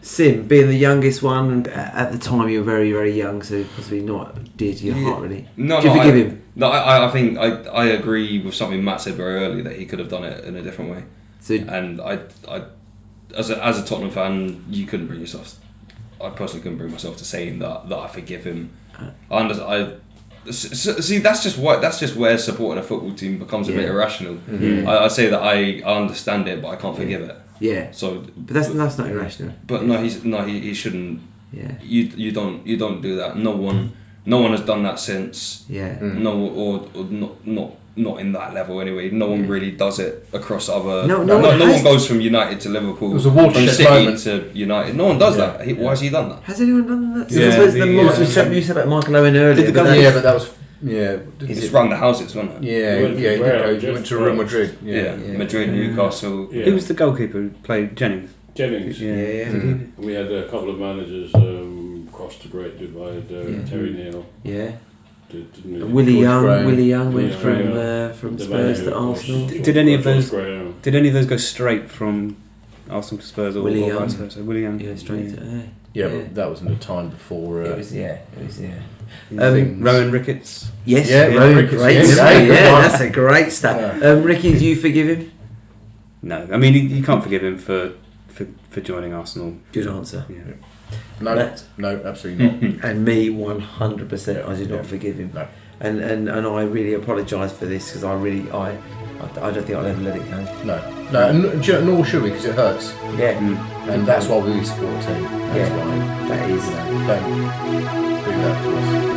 Speaker 1: Sim, being the youngest one, and at the time you were very very young, so possibly not dear to your
Speaker 4: Yeah.
Speaker 1: heart really.
Speaker 4: No,
Speaker 1: Do you
Speaker 4: no,
Speaker 1: forgive
Speaker 4: I,
Speaker 1: him?
Speaker 4: No, I, I think I, I agree with something Matt said very early that he could have done it in a different way.
Speaker 1: So
Speaker 4: And I, I as a, as a Tottenham fan, you couldn't bring yourself. I personally couldn't bring myself to saying that that I forgive him. Uh. I under, I s- s- see that's just what that's just where supporting a football team becomes a bit
Speaker 1: Yeah.
Speaker 4: irrational.
Speaker 1: Yeah.
Speaker 4: I, I say that I, I understand it, but I can't forgive it.
Speaker 1: Yeah,
Speaker 4: So,
Speaker 1: but that's that's not irrational.
Speaker 4: but no, he's no, he, he shouldn't.
Speaker 1: Yeah,
Speaker 4: You you don't you don't do that. No one no one has done that since.
Speaker 1: yeah.
Speaker 5: Mm.
Speaker 4: No, or, or not not not in that level anyway. No one
Speaker 1: Yeah.
Speaker 4: really does it across other.
Speaker 1: No-
Speaker 4: No,
Speaker 1: no
Speaker 4: no,
Speaker 1: one
Speaker 4: no one goes from United to Liverpool.
Speaker 5: It was a
Speaker 4: from
Speaker 5: watershed
Speaker 4: City
Speaker 5: moment.
Speaker 4: to United. No one does
Speaker 5: Yeah.
Speaker 4: that. He, why has he done that?
Speaker 1: Has anyone done that?
Speaker 3: Yeah,
Speaker 1: I suppose the,
Speaker 3: the,
Speaker 1: Mark-
Speaker 3: uh,
Speaker 1: you said about Michael Owen earlier.
Speaker 3: Did the
Speaker 1: but that-
Speaker 5: Yeah, but that was yeah.
Speaker 1: Is
Speaker 4: It's
Speaker 1: it-
Speaker 4: run the houses, wasn't it?
Speaker 5: Yeah,
Speaker 2: He went
Speaker 5: yeah. He
Speaker 2: to
Speaker 5: did
Speaker 2: Real
Speaker 5: go, he went to Real. Madrid.
Speaker 4: Yeah,
Speaker 5: Yeah,
Speaker 1: Yeah.
Speaker 4: Madrid,
Speaker 1: Yeah.
Speaker 4: Newcastle.
Speaker 2: Yeah.
Speaker 3: Who was the goalkeeper who played Jennings?
Speaker 2: Jennings.
Speaker 1: Yeah, yeah.
Speaker 5: Mm.
Speaker 2: We had a couple of managers um, cross the great divide. Uh,
Speaker 1: Yeah.
Speaker 2: Terry Neill,
Speaker 1: Yeah.
Speaker 2: did, didn't?
Speaker 1: Willie Young,
Speaker 5: Graham.
Speaker 1: Willie Young went
Speaker 2: George
Speaker 1: from uh, from
Speaker 2: The
Speaker 1: Spurs to Arsenal.
Speaker 2: George-
Speaker 3: Did any of those-
Speaker 2: Graham.
Speaker 3: Did any of those go straight from Arsenal to Spurs or,
Speaker 1: Willie
Speaker 3: or
Speaker 1: Young.
Speaker 3: vice versa? Willie Young.
Speaker 1: Yeah, straight. To, yeah.
Speaker 5: yeah,
Speaker 1: Yeah.
Speaker 5: but that was in the time before. Uh,
Speaker 1: It was yeah. It was yeah.
Speaker 3: Yeah.
Speaker 1: Um.
Speaker 3: Rohan Ricketts.
Speaker 1: Yes,
Speaker 5: Yeah,
Speaker 1: yeah, Rohan
Speaker 5: Ricketts,
Speaker 1: great
Speaker 5: yes.
Speaker 1: stat,
Speaker 5: Yeah,
Speaker 1: yeah, that's a great stat. Um, Ricky, do you forgive him?
Speaker 3: No, I mean you, you can't forgive him for, for for joining Arsenal.
Speaker 1: Good answer.
Speaker 3: Yeah.
Speaker 5: no,
Speaker 1: That-
Speaker 5: no, absolutely not.
Speaker 1: And me, one hundred percent, I did not
Speaker 5: Yeah.
Speaker 1: forgive him.
Speaker 5: No.
Speaker 1: And and and I really apologise for this because I really I, I I don't think I'll ever let it go.
Speaker 5: No, no, and you know, nor should we because it hurts,
Speaker 1: Yeah,
Speaker 3: Mm.
Speaker 5: and that's why we support a team. That's
Speaker 1: Yeah.
Speaker 5: why
Speaker 1: that is.
Speaker 5: you know, don't do that to us.